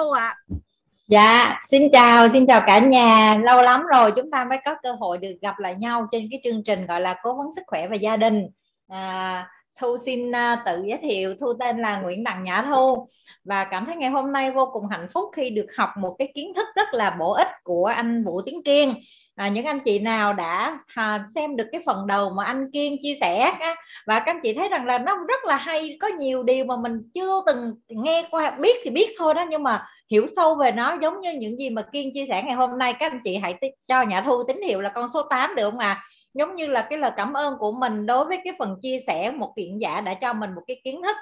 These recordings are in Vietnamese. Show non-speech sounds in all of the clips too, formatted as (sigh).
Thu ạ. À. Dạ, xin chào, xin chào cả nhà. Lâu lắm rồi chúng ta mới có cơ hội được gặp lại nhau trên cái chương trình gọi là cố vấn sức khỏe và gia đình. À, Thu xin uh, tự giới thiệu, Thu tên là Nguyễn Đặng Nhã Thu và cảm thấy ngày hôm nay vô cùng hạnh phúc khi được học một cái kiến thức rất là bổ ích của anh Vũ Tiến Kiên. À, những anh chị nào đã à, xem được cái phần đầu mà anh Kiên chia sẻ á, và các anh chị thấy rằng là nó rất là hay có nhiều điều mà mình chưa từng nghe qua biết thì biết thôi đó nhưng mà hiểu sâu về nó giống như những gì mà Kiên chia sẻ ngày hôm nay. Các anh chị hãy t- cho nhã thu tín hiệu là con số 8 được không ạ? à? Giống như là cái lời cảm ơn của mình đối với cái phần chia sẻ một kiện giả đã cho mình một cái kiến thức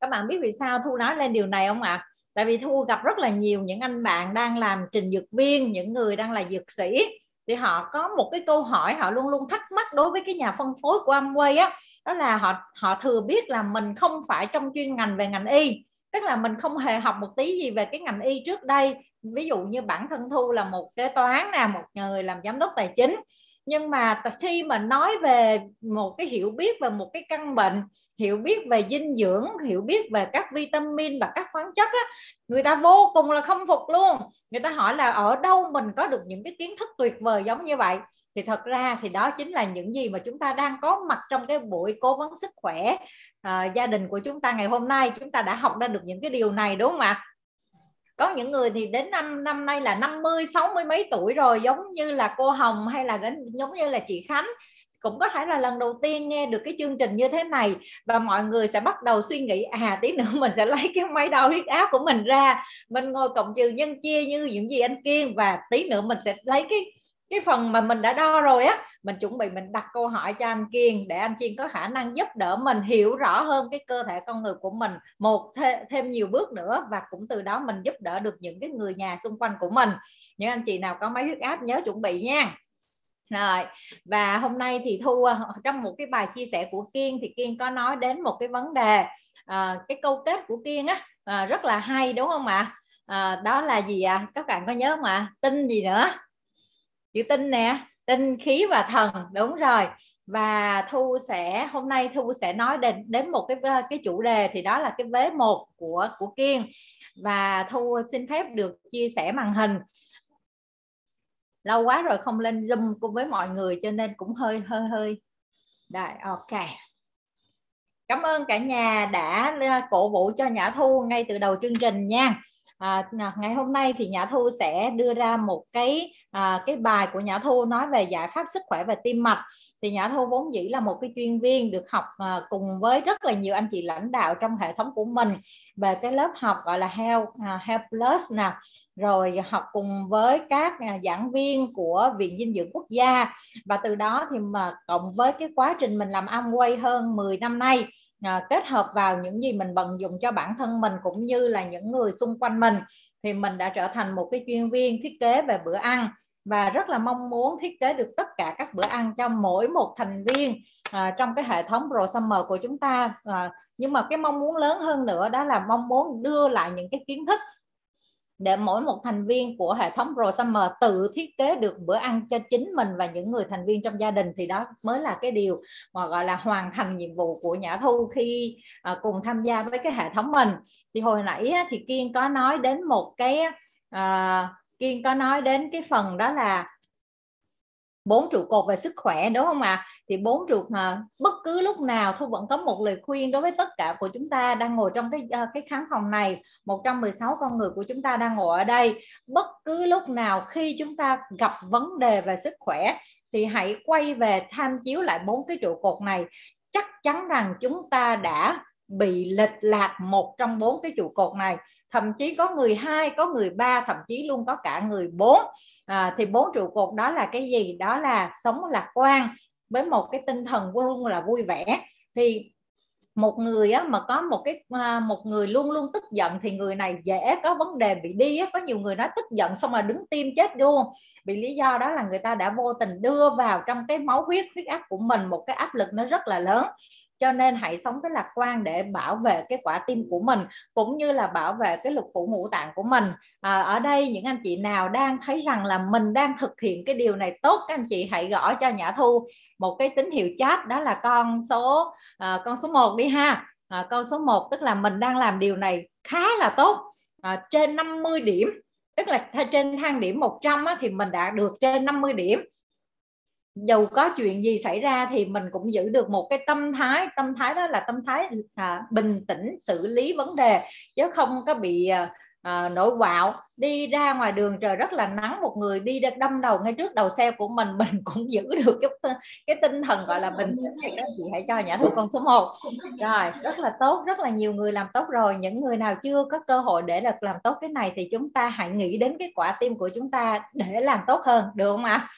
các bạn biết vì sao thu nói lên điều này không ạ à? tại vì thu gặp rất là nhiều những anh bạn đang làm trình dược viên, những người đang là dược sĩ, thì họ có một cái câu hỏi, họ luôn luôn thắc mắc đối với cái nhà phân phối của Amway á, đó là họ họ thừa biết là mình không phải trong chuyên ngành về ngành y, tức là mình không hề học một tí gì về cái ngành y trước đây ví dụ như bản thân thu là một kế toán nè, một người làm giám đốc tài chính nhưng mà khi mà nói về một cái hiểu biết về một cái căn bệnh hiểu biết về dinh dưỡng hiểu biết về các vitamin và các khoáng chất á, người ta vô cùng là không phục luôn. Người ta hỏi là ở đâu mình có được những cái kiến thức tuyệt vời giống như vậy? Thì thật ra thì đó chính là những gì mà chúng ta đang có mặt trong cái buổi cố vấn sức khỏe à, gia đình của chúng ta ngày hôm nay. Chúng ta đã học ra được những cái điều này đúng không ạ? Có những người thì đến năm năm nay là 50 60 mấy tuổi rồi, giống như là cô Hồng hay là giống như là chị Khánh. Cũng có thể là lần đầu tiên nghe được cái chương trình như thế này và mọi người sẽ bắt đầu suy nghĩ à tí nữa (laughs) mình sẽ lấy cái máy đo huyết áp của mình ra. Mình ngồi cộng trừ nhân chia như những gì anh kiên và tí nữa mình sẽ lấy cái cái phần mà mình đã đo rồi á mình chuẩn bị mình đặt câu hỏi cho anh Kiên để anh Kiên có khả năng giúp đỡ mình hiểu rõ hơn cái cơ thể con người của mình một th- thêm nhiều bước nữa và cũng từ đó mình giúp đỡ được những cái người nhà xung quanh của mình những anh chị nào có máy huyết áp nhớ chuẩn bị nha rồi và hôm nay thì thu à, trong một cái bài chia sẻ của kiên thì kiên có nói đến một cái vấn đề à, cái câu kết của kiên á à, rất là hay đúng không ạ à, đó là gì ạ à? các bạn có nhớ không ạ à? tin gì nữa chữ tinh nè, tinh khí và thần, đúng rồi. Và thu sẽ, hôm nay thu sẽ nói đến đến một cái cái chủ đề thì đó là cái vế một của của kiên. Và thu xin phép được chia sẻ màn hình. Lâu quá rồi không lên zoom cùng với mọi người cho nên cũng hơi hơi hơi. Rồi ok. Cảm ơn cả nhà đã à, cổ vũ cho nhã thu ngay từ đầu chương trình nha à, ngày hôm nay thì nhã thu sẽ đưa ra một cái à, cái bài của nhã thu nói về giải pháp sức khỏe và tim mạch. Thì nhã thu vốn dĩ là một cái chuyên viên được học à, cùng với rất là nhiều anh chị lãnh đạo trong hệ thống của mình về cái lớp học gọi là health à, health plus nè. Rồi học cùng với các à, giảng viên của viện dinh dưỡng quốc gia. Và từ đó thì mà cộng với cái quá trình mình làm Amway hơn 10 năm nay à, kết hợp vào những gì mình vận dụng cho bản thân mình cũng như là những người xung quanh mình thì mình đã trở thành một cái chuyên viên thiết kế về bữa ăn. Và rất là mong muốn thiết kế được tất cả các bữa ăn cho mỗi một thành viên à, trong cái hệ thống Pro Summer của chúng ta. À, nhưng mà cái mong muốn lớn hơn nữa đó là mong muốn đưa lại những cái kiến thức để mỗi một thành viên của hệ thống Pro Summer tự thiết kế được bữa ăn cho chính mình và những người thành viên trong gia đình thì đó mới là cái điều mà gọi là hoàn thành nhiệm vụ của Nhã Thu khi à, cùng tham gia với cái hệ thống mình. Thì hồi nãy á, thì Kiên có nói đến một cái à, Kiên có nói đến cái phần đó là bốn trụ cột về sức khỏe đúng không ạ? À? thì bốn trụ à, bất cứ lúc nào thu vẫn có một lời khuyên đối với tất cả của chúng ta đang ngồi trong cái à, cái khán phòng này. 116 con người của chúng ta đang ngồi ở đây. Bất cứ lúc nào khi chúng ta gặp vấn đề về sức khỏe thì hãy quay về tham chiếu lại bốn cái trụ cột này. Chắc chắn rằng chúng ta đã bị lệch lạc một trong bốn cái trụ cột này. Thậm chí có người hai có người ba thậm chí luôn có cả người bốn à, thì bốn trụ cột đó là cái gì? Đó là sống lạc quan với một cái tinh thần luôn là vui vẻ. Thì một người á, mà có một cái ờ, một người luôn luôn tức giận thì người này dễ có vấn đề bị đi á. có nhiều người nói tức giận xong mà đứng tim chết luôn. Vì lý do đó là người ta đã vô tình đưa vào trong cái máu huyết huyết áp của mình một cái áp lực nó rất là lớn cho nên hãy sống cái lạc quan để bảo vệ cái quả tim của mình cũng như là bảo vệ cái lục phủ ngũ tạng của mình. À, ở đây những anh chị nào đang thấy rằng là mình đang thực hiện cái điều này tốt các anh chị hãy gõ cho nhã thu một cái tín hiệu chat đó là con số à, con số 1 đi ha. À, con số 1 tức là mình đang làm điều này khá là tốt. À, trên 50 điểm tức là trên thang điểm 100 á, thì mình đã được trên 50 điểm dù có chuyện gì xảy ra thì mình cũng giữ được một cái tâm thái tâm thái đó là tâm thái à, bình tĩnh xử lý vấn đề chứ không có bị à, à, nổi quạo. Đi ra ngoài đường trời rất là nắng một người đi đâm đầu ngay trước đầu xe của mình (laughs) mình cũng giữ được cái cái tinh thần gọi là bình tĩnh. Thì các chị hãy cho nhã thu con số 1 rồi rất là tốt rất là nhiều người làm tốt rồi. Những người nào chưa có cơ hội để được làm tốt cái này thì chúng ta hãy nghĩ đến cái quả tim của chúng ta để làm tốt hơn được không ạ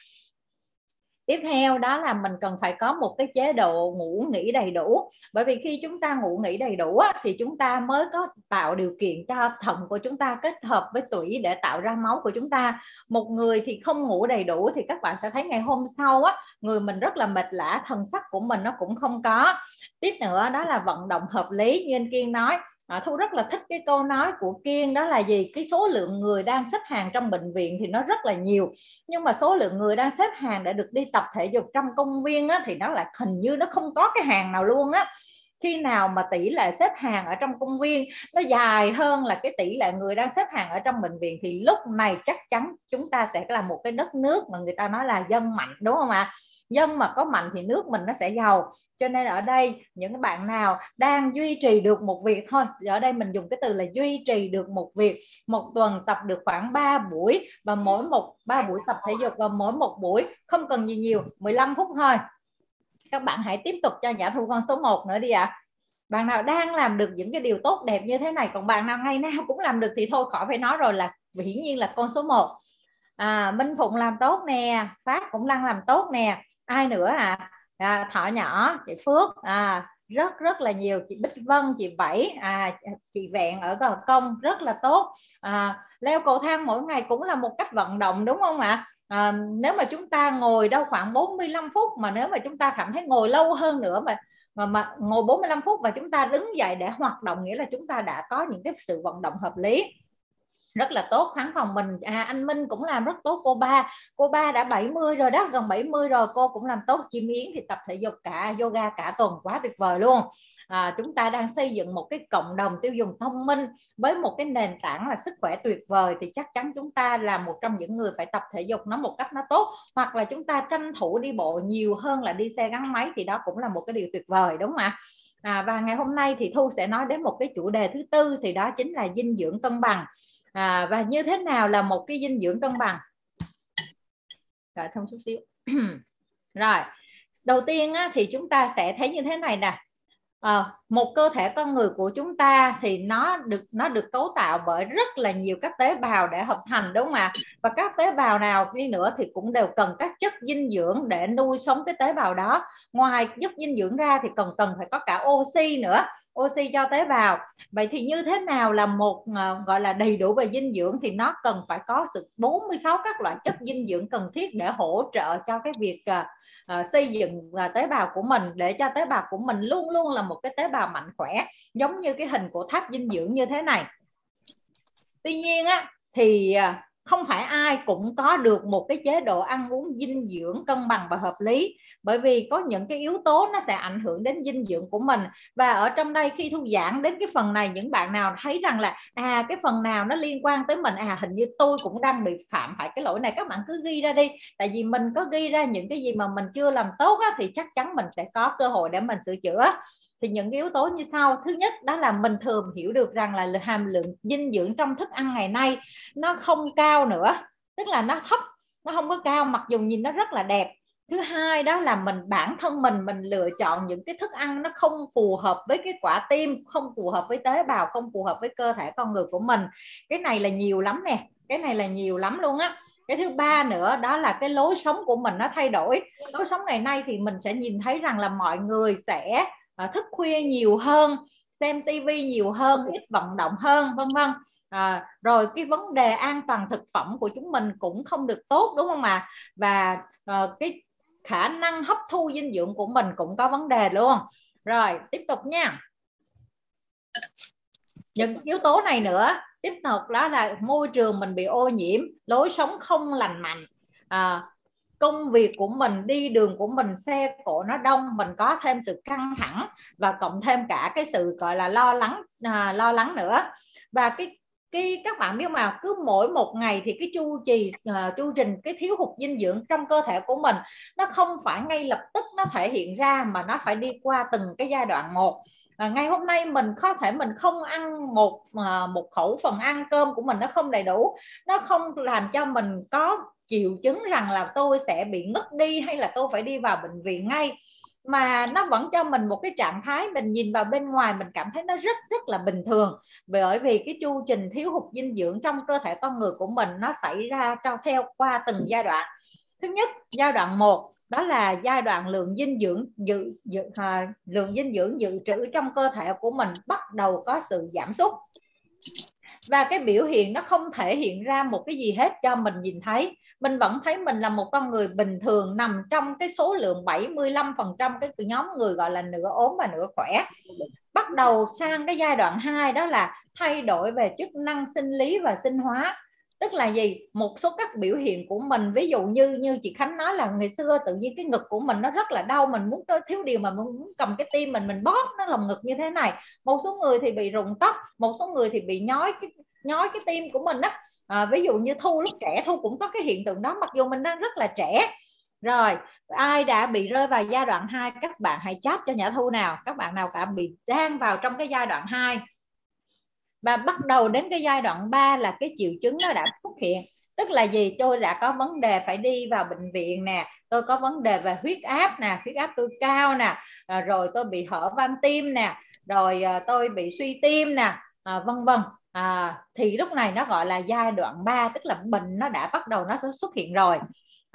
tiếp theo đó là mình cần phải có một cái chế độ ngủ nghỉ đầy đủ. Bởi vì khi chúng ta ngủ nghỉ đầy đủ á, thì chúng ta mới có tạo điều kiện cho thận của chúng ta kết hợp với tủy để tạo ra máu của chúng ta. Một người thì không ngủ đầy đủ thì các bạn sẽ thấy ngày hôm sau á người mình rất là mệt lả thần sắc của mình nó cũng không có. Tiếp nữa đó là vận động hợp lý như anh kiên nói à, thu rất là thích cái câu nói của kiên đó là gì? Cái số lượng người đang xếp hàng trong bệnh viện thì nó rất là nhiều. Nhưng mà số lượng người đang xếp hàng để được đi tập thể dục trong công viên á, thì nó lại hình như nó không có cái hàng nào luôn á. Khi nào mà tỷ lệ xếp hàng ở trong công viên nó dài hơn là cái tỷ lệ người đang xếp hàng ở trong bệnh viện thì lúc này chắc chắn chúng ta sẽ là một cái đất nước mà người ta nói là dân mạnh đúng không ạ? Dân mà có mạnh thì nước mình nó sẽ giàu. Cho nên ở đây những bạn nào đang duy trì được một việc thôi ở đây mình dùng cái từ là duy trì được một việc. Một tuần tập được khoảng 3 buổi và mỗi một ba buổi tập thể dục và mỗi một buổi không cần gì nhiều 15 phút thôi. Các bạn hãy tiếp tục cho nhã thu con số 1 nữa đi ạ. À. bạn nào đang làm được những cái điều tốt đẹp như thế này còn bạn nào ngày nào cũng làm được thì thôi khỏi phải nói rồi là hiển nhiên là con số 1 à, Minh Phụng làm tốt nè Phát cũng đang làm tốt nè ai nữa à, à thọ nhỏ chị phước à rất rất là nhiều. Chị bích vân chị bảy à chị vẹn ở gò công rất là tốt. À, leo cầu thang mỗi ngày cũng là một cách vận động đúng không ạ? À, nếu mà chúng ta ngồi đâu khoảng 45 phút mà nếu mà chúng ta cảm thấy ngồi lâu hơn nữa mà mà, mà ngồi 45 phút và chúng ta đứng dậy để hoạt động nghĩa là chúng ta đã có những cái sự vận động hợp lý rất là tốt Khán phòng mình à, anh Minh cũng làm rất tốt cô ba cô ba đã 70 rồi đó gần 70 rồi cô cũng làm tốt chim yến thì tập thể dục cả yoga cả tuần quá tuyệt vời luôn. À, chúng ta đang xây dựng một cái cộng đồng tiêu dùng thông minh với một cái nền tảng là sức khỏe tuyệt vời thì chắc chắn chúng ta là một trong những người phải tập thể dục nó một cách nó tốt hoặc là chúng ta tranh thủ đi bộ nhiều hơn là đi xe gắn máy thì đó cũng là một cái điều tuyệt vời đúng không ạ? À, và ngày hôm nay thì thu sẽ nói đến một cái chủ đề thứ tư thì đó chính là dinh dưỡng cân bằng à, và như thế nào là một cái dinh dưỡng cân bằng? Rồi thông chút xíu. (clears throat) Rồi đầu tiên á, thì chúng ta sẽ thấy như thế này nè. À, một cơ thể con người của chúng ta thì nó được nó được cấu tạo bởi rất là nhiều các tế bào để hợp thành đúng không ạ? Và các tế bào nào đi nữa thì cũng đều cần các chất dinh dưỡng để nuôi sống cái tế bào đó. Ngoài chất dinh dưỡng ra thì cần cần phải có cả oxy nữa oxy cho tế bào. Vậy thì như thế nào là một ờ, gọi là đầy đủ về dinh dưỡng thì nó cần phải có sự 46 các loại chất dinh dưỡng cần thiết để hỗ trợ cho cái việc uh, xây dựng uh, tế bào của mình để cho tế bào của mình luôn luôn là một cái tế bào mạnh khỏe giống như cái hình của tháp dinh dưỡng như thế này. Tuy nhiên á thì không phải ai cũng có được một cái chế độ ăn uống dinh dưỡng cân bằng và hợp lý bởi vì có những cái yếu tố nó sẽ ảnh hưởng đến dinh dưỡng của mình. Và ở trong đây khi thu giảng đến cái phần này những bạn nào thấy rằng là à cái phần nào nó liên quan tới mình à hình như tôi cũng đang bị phạm phải cái lỗi này các bạn cứ ghi ra đi. Tại vì mình có ghi ra những cái gì mà mình chưa làm tốt á, thì chắc chắn mình sẽ có cơ hội để mình sửa chữa thì những yếu tố như sau. Thứ nhất, đó là mình thường hiểu được rằng là hàm lượng dinh dưỡng trong thức ăn ngày nay nó không cao nữa, tức là nó thấp, nó không có cao, mặc dù nhìn nó rất là đẹp. Thứ hai, đó là mình, bản thân mình mình lựa chọn những cái thức ăn nó không phù hợp với cái quả tim, không phù hợp với tế bào, không phù hợp với cơ thể con người của mình. Cái này là nhiều lắm nè, cái này là nhiều lắm luôn á. Cái thứ ba nữa, đó là cái lối sống của mình nó thay đổi. Lối sống ngày nay thì mình sẽ nhìn thấy rằng là mọi người sẽ à, thức khuya nhiều hơn xem tivi nhiều hơn ít vận động hơn vân vân. À, rồi cái vấn đề an toàn thực phẩm của chúng mình cũng không được tốt đúng không ạ? À? và à, cái khả năng hấp thu dinh dưỡng của mình cũng có vấn đề luôn rồi tiếp tục nha. Những yếu tố này nữa tiếp tục đó là môi trường mình bị ô nhiễm lối sống không lành mạnh. À, công việc của mình đi đường của mình xe cộ nó đông mình có thêm sự căng thẳng và cộng thêm cả cái sự gọi là lo lắng à, lo lắng nữa. Và cái cái các bạn biết mà cứ mỗi một ngày thì cái chu trì uh, chu trình cái thiếu hụt dinh dưỡng trong cơ thể của mình nó không phải ngay lập tức nó thể hiện ra mà nó phải đi qua từng cái giai đoạn một. À, ngày hôm nay mình có thể mình không ăn một à, một khẩu phần ăn cơm của mình nó không đầy đủ nó không làm cho mình có triệu chứng rằng là tôi sẽ bị ngất đi hay là tôi phải đi vào bệnh viện ngay. Mà nó vẫn cho mình một cái trạng thái mình nhìn vào bên ngoài mình cảm thấy nó rất rất là bình thường. Bởi vì cái chu trình thiếu hụt dinh dưỡng trong cơ thể con người của mình nó xảy ra cho theo qua từng giai đoạn. Thứ nhất giai đoạn 1 đó là giai đoạn lượng dinh dưỡng dự, dự à, lượng dinh dưỡng dự trữ trong cơ thể của mình bắt đầu có sự giảm sút và cái biểu hiện nó không thể hiện ra một cái gì hết cho mình nhìn thấy. Mình vẫn thấy mình là một con người bình thường nằm trong cái số lượng 75% cái nhóm người gọi là nửa ốm và nửa khỏe. Bắt đầu sang cái giai đoạn 2 đó là thay đổi về chức năng sinh lý và sinh hóa tức là gì? Một số các biểu hiện của mình ví dụ như như chị Khánh nói là ngày xưa tự nhiên cái ngực của mình nó rất là đau mình muốn thiếu điều mà muốn cầm cái tim mình mình bóp nó lồng ngực như thế này. Một số người thì bị rụng tóc một số người thì bị nhói cái nhói cái tim của mình đó à, ví dụ như thu lúc trẻ thu cũng có cái hiện tượng đó mặc dù mình đang rất là trẻ. Rồi ai đã bị rơi vào giai đoạn 2 các bạn hãy chat cho nhã thu nào. Các bạn nào cả bị đang vào trong cái giai đoạn 2 và bắt đầu đến cái giai đoạn 3 là cái triệu chứng nó đã xuất hiện. Tức là gì? Tôi đã có vấn đề phải đi vào bệnh viện nè. Tôi có vấn đề về huyết áp nè. Huyết áp tôi cao nè. À, rồi tôi bị hở van tim nè. Rồi à, tôi bị suy tim nè. À, vân vân. À, thì lúc này nó gọi là giai đoạn 3 tức là bệnh nó đã bắt đầu nó xuất hiện rồi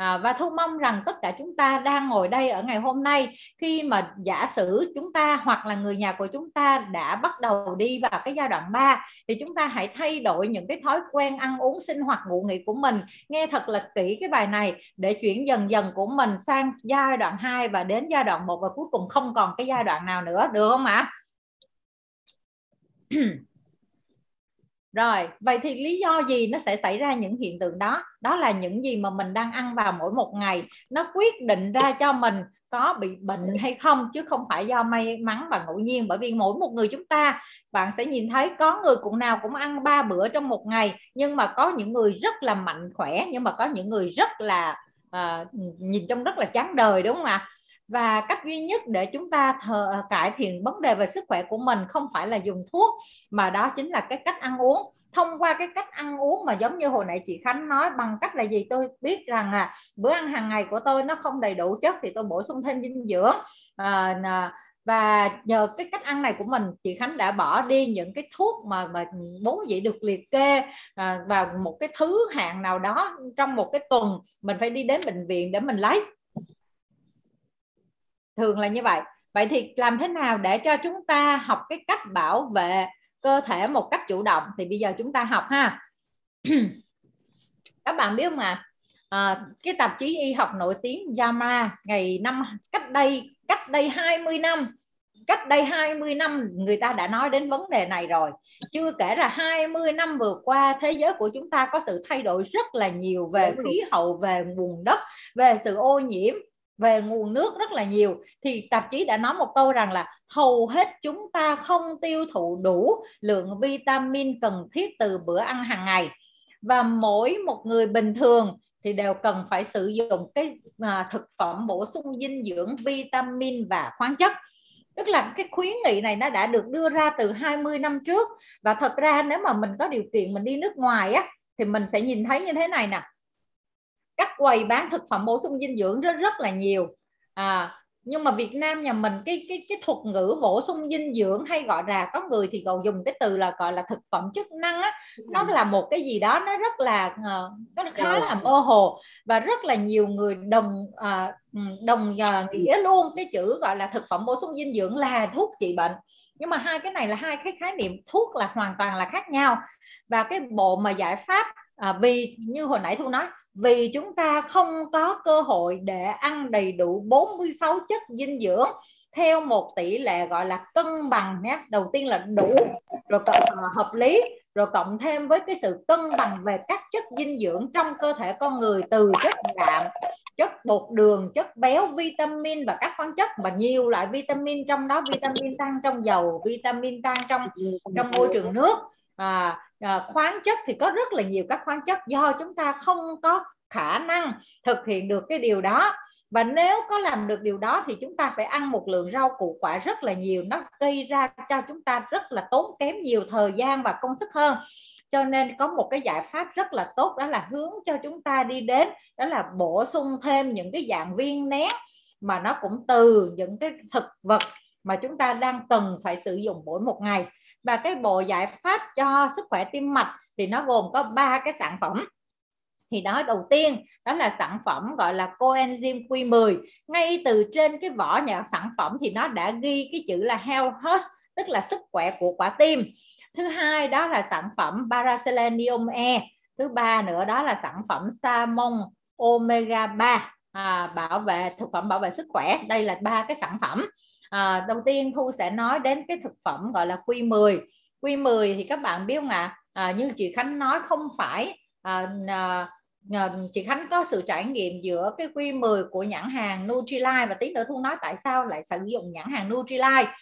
à, và thu mong rằng tất cả chúng ta đang ngồi đây ở ngày hôm nay khi mà giả sử chúng ta hoặc là người nhà của chúng ta đã bắt đầu đi vào cái giai đoạn 3 thì chúng ta hãy thay đổi những cái thói quen ăn uống sinh hoạt ngủ nghỉ của mình. Nghe thật là kỹ cái bài này để chuyển dần dần của mình sang giai đoạn 2 và đến giai đoạn 1 và cuối cùng không còn cái giai đoạn nào nữa được không ạ? (clears throat) rồi vậy thì lý do gì nó sẽ xảy ra những hiện tượng đó? Đó là những gì mà mình đang ăn vào mỗi một ngày. Nó quyết định ra cho mình có bị bệnh hay không chứ không phải do may mắn và ngẫu nhiên. Bởi vì mỗi một người chúng ta bạn sẽ nhìn thấy có người cũng nào cũng ăn ba bữa trong một ngày nhưng mà có những người rất là mạnh khỏe nhưng mà có những người rất là uh, nhìn trông rất là chán đời đúng không ạ? Và cách duy nhất để chúng ta thờ, à, cải thiện vấn đề về sức khỏe của mình không phải là dùng thuốc mà đó chính là cái cách ăn uống. Thông qua cái cách ăn uống mà giống như hồi nãy chị Khánh nói bằng cách là gì? Tôi biết rằng là bữa ăn hàng ngày của tôi nó không đầy đủ chất thì tôi bổ sung thêm dinh dưỡng. À, và nhờ cái cách ăn này của mình chị Khánh đã bỏ đi những cái thuốc mà mà bốn dĩ được liệt kê à, vào một cái thứ hạng nào đó trong một cái tuần. Mình phải đi đến bệnh viện để mình lấy thường là như vậy. Vậy thì làm thế nào để cho chúng ta học cái cách bảo vệ cơ thể một cách chủ động? Thì bây giờ chúng ta học ha. (clears throat) Các bạn biết mà à, cái tạp chí y học nổi tiếng JAMA ngày năm cách đây cách đây 20 năm cách đây 20 năm người ta đã nói đến vấn đề này rồi. Chưa kể là 20 năm vừa qua thế giới của chúng ta có sự thay đổi rất là nhiều về khí hậu về nguồn đất về sự ô nhiễm về nguồn nước rất là nhiều thì tạp chí đã nói một câu rằng là hầu hết chúng ta không tiêu thụ đủ lượng vitamin cần thiết từ bữa ăn hàng ngày. Và mỗi một người bình thường thì đều cần phải sử dụng cái à, thực phẩm bổ sung dinh dưỡng vitamin và khoáng chất. Tức là cái khuyến nghị này nó đã được đưa ra từ 20 năm trước. Và thật ra nếu mà mình có điều kiện mình đi nước ngoài á thì mình sẽ nhìn thấy như thế này nè các quầy bán thực phẩm bổ sung dinh dưỡng rất rất là nhiều. À, nhưng mà Việt Nam nhà mình cái cái cái thuật ngữ bổ sung dinh dưỡng hay gọi là có người thì còn dùng cái từ là gọi là thực phẩm chức năng á. Nó là một cái gì đó nó rất là ờ, nó khá là mơ hồ và rất là nhiều người đồng à, ừ, đồng à, nghĩa luôn. Cái chữ gọi là thực phẩm bổ sung dinh dưỡng là thuốc trị bệnh. Nhưng mà hai cái này là hai cái khái niệm thuốc là hoàn toàn là khác nhau. Và cái bộ mà giải pháp à, vì như hồi nãy thu nói vì chúng ta không có cơ hội để ăn đầy đủ 46 chất dinh dưỡng theo một tỷ lệ gọi là cân bằng nhé. Đầu tiên là đủ rồi cộng ờ, hợp lý rồi cộng thêm với cái sự cân bằng về các chất dinh dưỡng trong cơ thể con người từ chất đạm chất bột đường chất béo vitamin và các khoáng chất và nhiều loại vitamin trong đó vitamin tan trong dầu vitamin tan trong trong môi trường nước. À, à, khoáng chất thì có rất là nhiều các khoáng chất do chúng ta không có khả năng thực hiện được cái điều đó. Và nếu có làm được điều đó thì chúng ta phải ăn một lượng rau củ quả rất là nhiều. Nó gây ra cho chúng ta rất là tốn kém nhiều thời gian và công sức hơn. Cho nên có một cái giải pháp rất là tốt đó là hướng cho chúng ta đi đến đó là bổ sung thêm những cái dạng viên nén mà nó cũng từ những cái thực vật mà chúng ta đang cần phải sử dụng mỗi một ngày và cái bộ giải pháp cho sức khỏe tim mạch thì nó gồm có ba cái sản phẩm. Thì đó đầu tiên đó là sản phẩm gọi là coenzyme Q10 ngay từ trên cái vỏ nhà sản phẩm thì nó đã ghi cái chữ là health host tức là sức khỏe của quả tim. Thứ hai đó là sản phẩm paraselenium E. Thứ ba nữa đó là sản phẩm salmon omega 3 à, bảo vệ thực phẩm bảo vệ sức khỏe. Đây là ba cái sản phẩm à, đầu tiên thu sẽ nói đến cái thực phẩm gọi là Q10 Q10 thì các bạn biết không ạ? À? à, như chị Khánh nói không phải à, à, chị Khánh có sự trải nghiệm giữa cái Q10 của nhãn hàng Nutrilite và tí nữa Thu nói tại sao lại sử dụng nhãn hàng Nutrilite.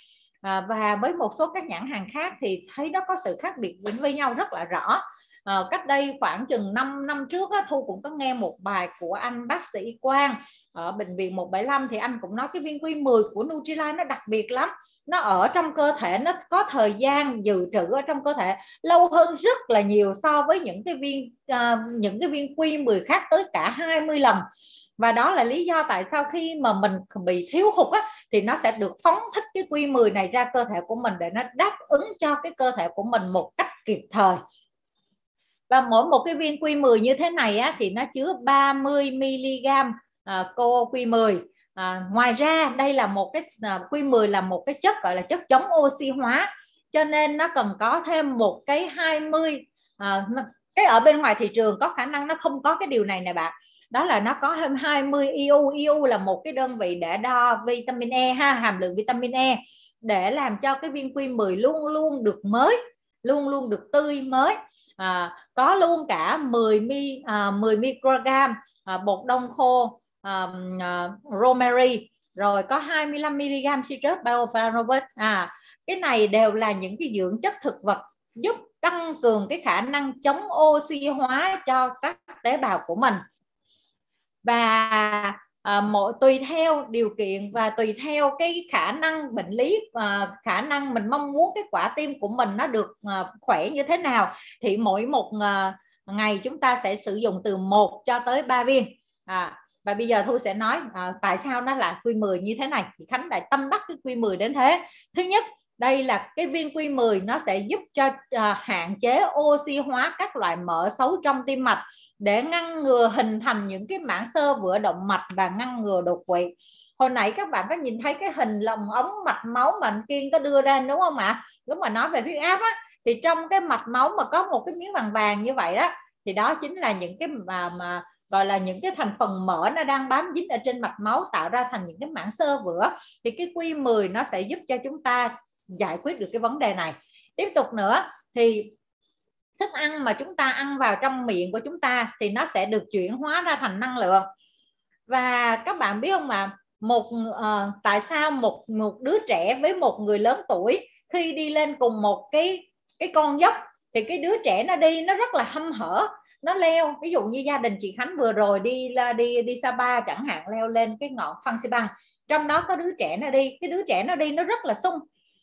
À, và với một số các nhãn hàng khác thì thấy nó có sự khác biệt với nhau rất là rõ à, cách đây khoảng chừng 5 năm trước á, Thu cũng có nghe một bài của anh bác sĩ Quang ở bệnh viện 175 thì anh cũng nói cái viên quy 10 của Nutrilite nó đặc biệt lắm. Nó ở trong cơ thể nó có thời gian dự trữ ở trong cơ thể lâu hơn rất là nhiều so với những cái viên uh, những cái viên quy 10 khác tới cả 20 lần. Và đó là lý do tại sao khi mà mình bị thiếu hụt á, thì nó sẽ được phóng thích cái quy 10 này ra cơ thể của mình để nó đáp ứng cho cái cơ thể của mình một cách kịp thời và mỗi một cái viên Q10 như thế này á, thì nó chứa 30 mg à, CoQ10 à, ngoài ra đây là một cái à, Q10 là một cái chất gọi là chất chống oxy hóa. Cho nên nó cần có thêm một cái 20 à, cái ở bên ngoài thị trường có khả năng nó không có cái điều này nè bạn. Đó là nó có thêm 20 IU IU là một cái đơn vị để đo vitamin E ha hàm lượng vitamin E để làm cho cái viên Q10 luôn luôn được mới luôn luôn được tươi mới à, có luôn cả 10 mi à, 10 microgram à, bột đông khô à, à, rosemary rồi có 25 mg citrus bioflavonoid à cái này đều là những cái dưỡng chất thực vật giúp tăng cường cái khả năng chống oxy hóa cho các tế bào của mình. Và à, mỗi tùy theo điều kiện và tùy theo cái khả năng bệnh lý à, khả năng mình mong muốn cái quả tim của mình nó được à, khỏe như thế nào thì mỗi một à, ngày chúng ta sẽ sử dụng từ 1 cho tới 3 viên. À, và bây giờ thu sẽ nói à, tại sao nó là Q10 như thế này. Thì Khánh lại tâm đắc cái Q10 đến thế. Thứ nhất đây là cái viên Q10 nó sẽ giúp cho à, hạn chế oxy hóa các loại mỡ xấu trong tim mạch để ngăn ngừa hình thành những cái mảng xơ vữa động mạch và ngăn ngừa đột quỵ. Hồi nãy các bạn có nhìn thấy cái hình lồng ống mạch máu mà anh Kiên có đưa ra, đúng không ạ? Lúc mà nói về huyết áp á, thì trong cái mạch máu mà có một cái miếng vàng vàng như vậy đó, thì đó chính là những cái mà mà gọi là những cái thành phần mỡ nó đang bám dính ở trên mạch máu tạo ra thành những cái mảng xơ vữa. Thì cái Q10 nó sẽ giúp cho chúng ta giải quyết được cái vấn đề này. Tiếp tục nữa, thì thức ăn mà chúng ta ăn vào trong miệng của chúng ta thì nó sẽ được chuyển hóa ra thành năng lượng. Và các bạn biết không mà một uh, tại sao một một đứa trẻ với một người lớn tuổi khi đi lên cùng một cái cái con dốc thì cái đứa trẻ nó đi nó rất là hâm hở nó leo. Ví dụ như gia đình chị Khánh vừa rồi đi đi đi Sapa chẳng hạn leo lên cái ngọn Phan Xi Băng. Trong đó có đứa trẻ nó đi cái đứa trẻ nó đi nó rất là sung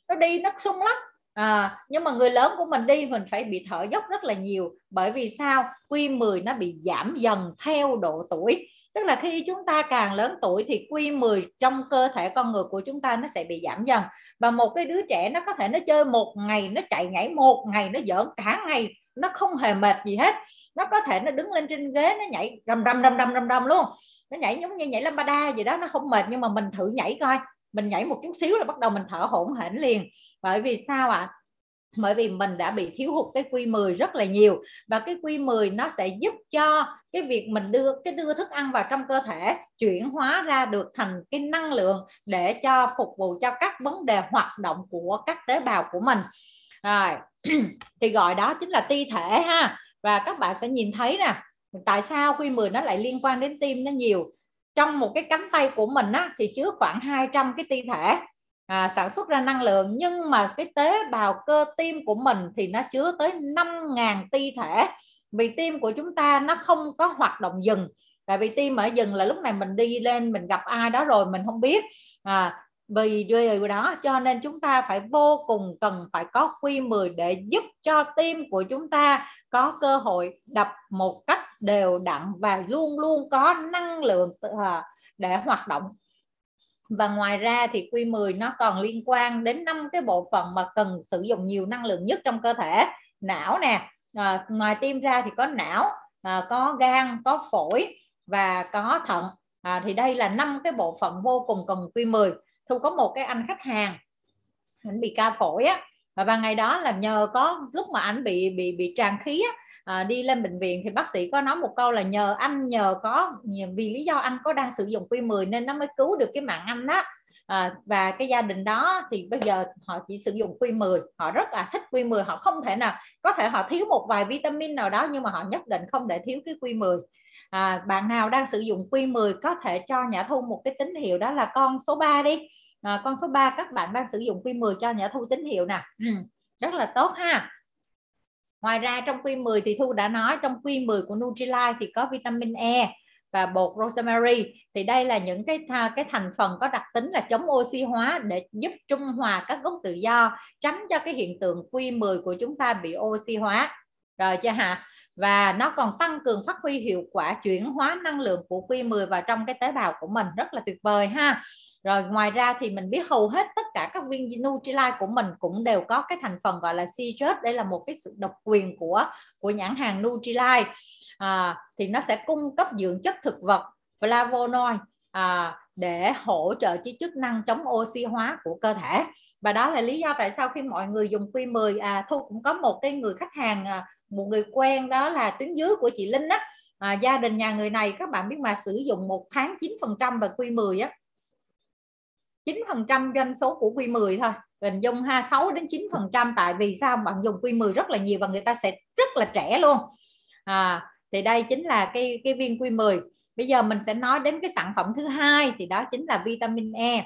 nó đi nó sung lắm à, nhưng mà người lớn của mình đi mình phải bị thở dốc rất là nhiều. Bởi vì sao? Q10 nó bị giảm dần theo độ tuổi. Tức là khi chúng ta càng lớn tuổi thì Q10 trong cơ thể con người của chúng ta nó sẽ bị giảm dần. Và một cái đứa trẻ nó có thể nó chơi một ngày nó chạy nhảy một ngày nó giỡn cả ngày nó không hề mệt gì hết. Nó có thể nó đứng lên trên ghế nó nhảy rầm rầm rầm rầm rầm rầm luôn. Nó nhảy giống như nhảy lambada gì đó nó không mệt nhưng mà mình thử nhảy coi. Mình nhảy một chút xíu là bắt đầu mình thở hổn hển liền bởi vì sao ạ? À? bởi vì mình đã bị thiếu hụt cái Q10 rất là nhiều và cái Q10 nó sẽ giúp cho cái việc mình đưa cái đưa thức ăn vào trong cơ thể chuyển hóa ra được thành cái năng lượng để cho phục vụ cho các vấn đề hoạt động của các tế bào của mình. Rồi (clears throat) thì gọi đó chính là ti thể ha. Và các bạn sẽ nhìn thấy nè tại sao Q10 nó lại liên quan đến tim nó nhiều? Trong một cái cánh tay của mình á, thì chứa khoảng 200 cái ti thể à, sản xuất ra năng lượng nhưng mà cái tế bào cơ tim của mình thì nó chứa tới 5.000 ti thể. Vì tim của chúng ta nó không có hoạt động dừng tại vì tim ở dừng là lúc này mình đi lên mình gặp ai đó rồi mình không biết. À, vì điều đó cho nên chúng ta phải vô cùng cần phải có quy 10 để giúp cho tim của chúng ta có cơ hội đập một cách đều đặn và luôn luôn có năng lượng à, để hoạt động và ngoài ra thì Q10 nó còn liên quan đến năm cái bộ phận mà cần sử dụng nhiều năng lượng nhất trong cơ thể. Não nè à, ngoài tim ra thì có não à, có gan có phổi và có thận. À, thì đây là năm cái bộ phận vô cùng cần Q10 thu có một cái anh khách hàng anh bị ca phổi á và vào ngày đó là nhờ có lúc mà anh bị bị bị tràn khí á, à, đi lên bệnh viện thì bác sĩ có nói một câu là nhờ anh nhờ có vì lý do anh có đang sử dụng quy 10 nên nó mới cứu được cái mạng anh đó. À, và cái gia đình đó thì bây giờ họ chỉ sử dụng quy 10 họ rất là thích quy 10 họ không thể nào có thể họ thiếu một vài vitamin nào đó nhưng mà họ nhất định không để thiếu cái quy 10 à, bạn nào đang sử dụng quy 10 có thể cho Nhã Thu một cái tín hiệu đó là con số 3 đi. À, con số 3 các bạn đang sử dụng quy 10 cho Nhã Thu tín hiệu nè. Ừ, rất là tốt ha ngoài ra trong quy 10 thì Thu đã nói trong quy 10 của Nutrilite thì có vitamin E và bột rosemary. Thì đây là những cái cái thành phần có đặc tính là chống oxy hóa để giúp trung hòa các gốc tự do, tránh cho cái hiện tượng Q10 của chúng ta bị oxy hóa. Rồi chưa hả? Và nó còn tăng cường phát huy hiệu quả chuyển hóa năng lượng của Q10 vào trong cái tế bào của mình. Rất là tuyệt vời ha rồi ngoài ra thì mình biết hầu hết tất cả các viên Nutrilite của mình cũng đều có cái thành phần gọi là citrus đây là một cái sự độc quyền của của nhãn hàng Nutrilite à, thì nó sẽ cung cấp dưỡng chất thực vật flavonoid à, để hỗ trợ cái chức năng chống oxy hóa của cơ thể. Và đó là lý do tại sao khi mọi người dùng Q10 à thu cũng có một cái người khách hàng à, một người quen đó là tuyến dưới của chị Linh á. À, gia đình nhà người này các bạn biết mà sử dụng một tháng 9% và Q10 á. 9% doanh số của Q10 thôi hình dung 26 đến 9% tại vì sao bạn dùng Q10 rất là nhiều và người ta sẽ rất là trẻ luôn. À, thì đây chính là cái cái viên Q10 bây giờ mình sẽ nói đến cái sản phẩm thứ hai thì đó chính là vitamin E.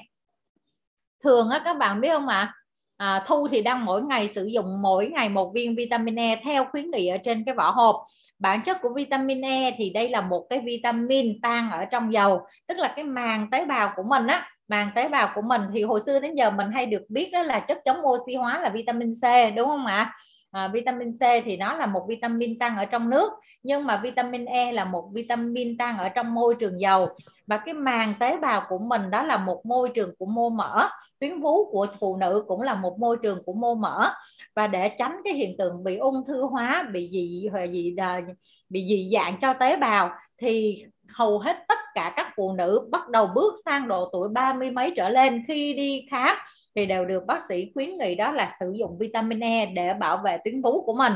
Thường á các bạn biết không ạ? À, thu thì đang mỗi ngày sử dụng mỗi ngày một viên vitamin E theo khuyến nghị ở trên cái vỏ hộp. Bản chất của vitamin E thì đây là một cái vitamin tan ở trong dầu tức là cái màng tế bào của mình á màng tế bào của mình thì hồi xưa đến giờ mình hay được biết đó là chất chống oxy hóa là vitamin C đúng không ạ? À, vitamin C thì nó là một vitamin tăng ở trong nước nhưng mà vitamin E là một vitamin tăng ở trong môi trường dầu. Và cái màng tế bào của mình đó là một môi trường của mô mỡ. Tuyến vú của phụ nữ cũng là một môi trường của mô mỡ. Và để tránh cái hiện tượng bị ung thư hóa bị dị gì à, bị dị dạng cho tế bào thì hầu hết tất cả các phụ nữ bắt đầu bước sang độ tuổi ba mươi mấy trở lên khi đi khám thì đều được bác sĩ khuyến nghị đó là sử dụng vitamin E để bảo vệ tuyến vú của mình.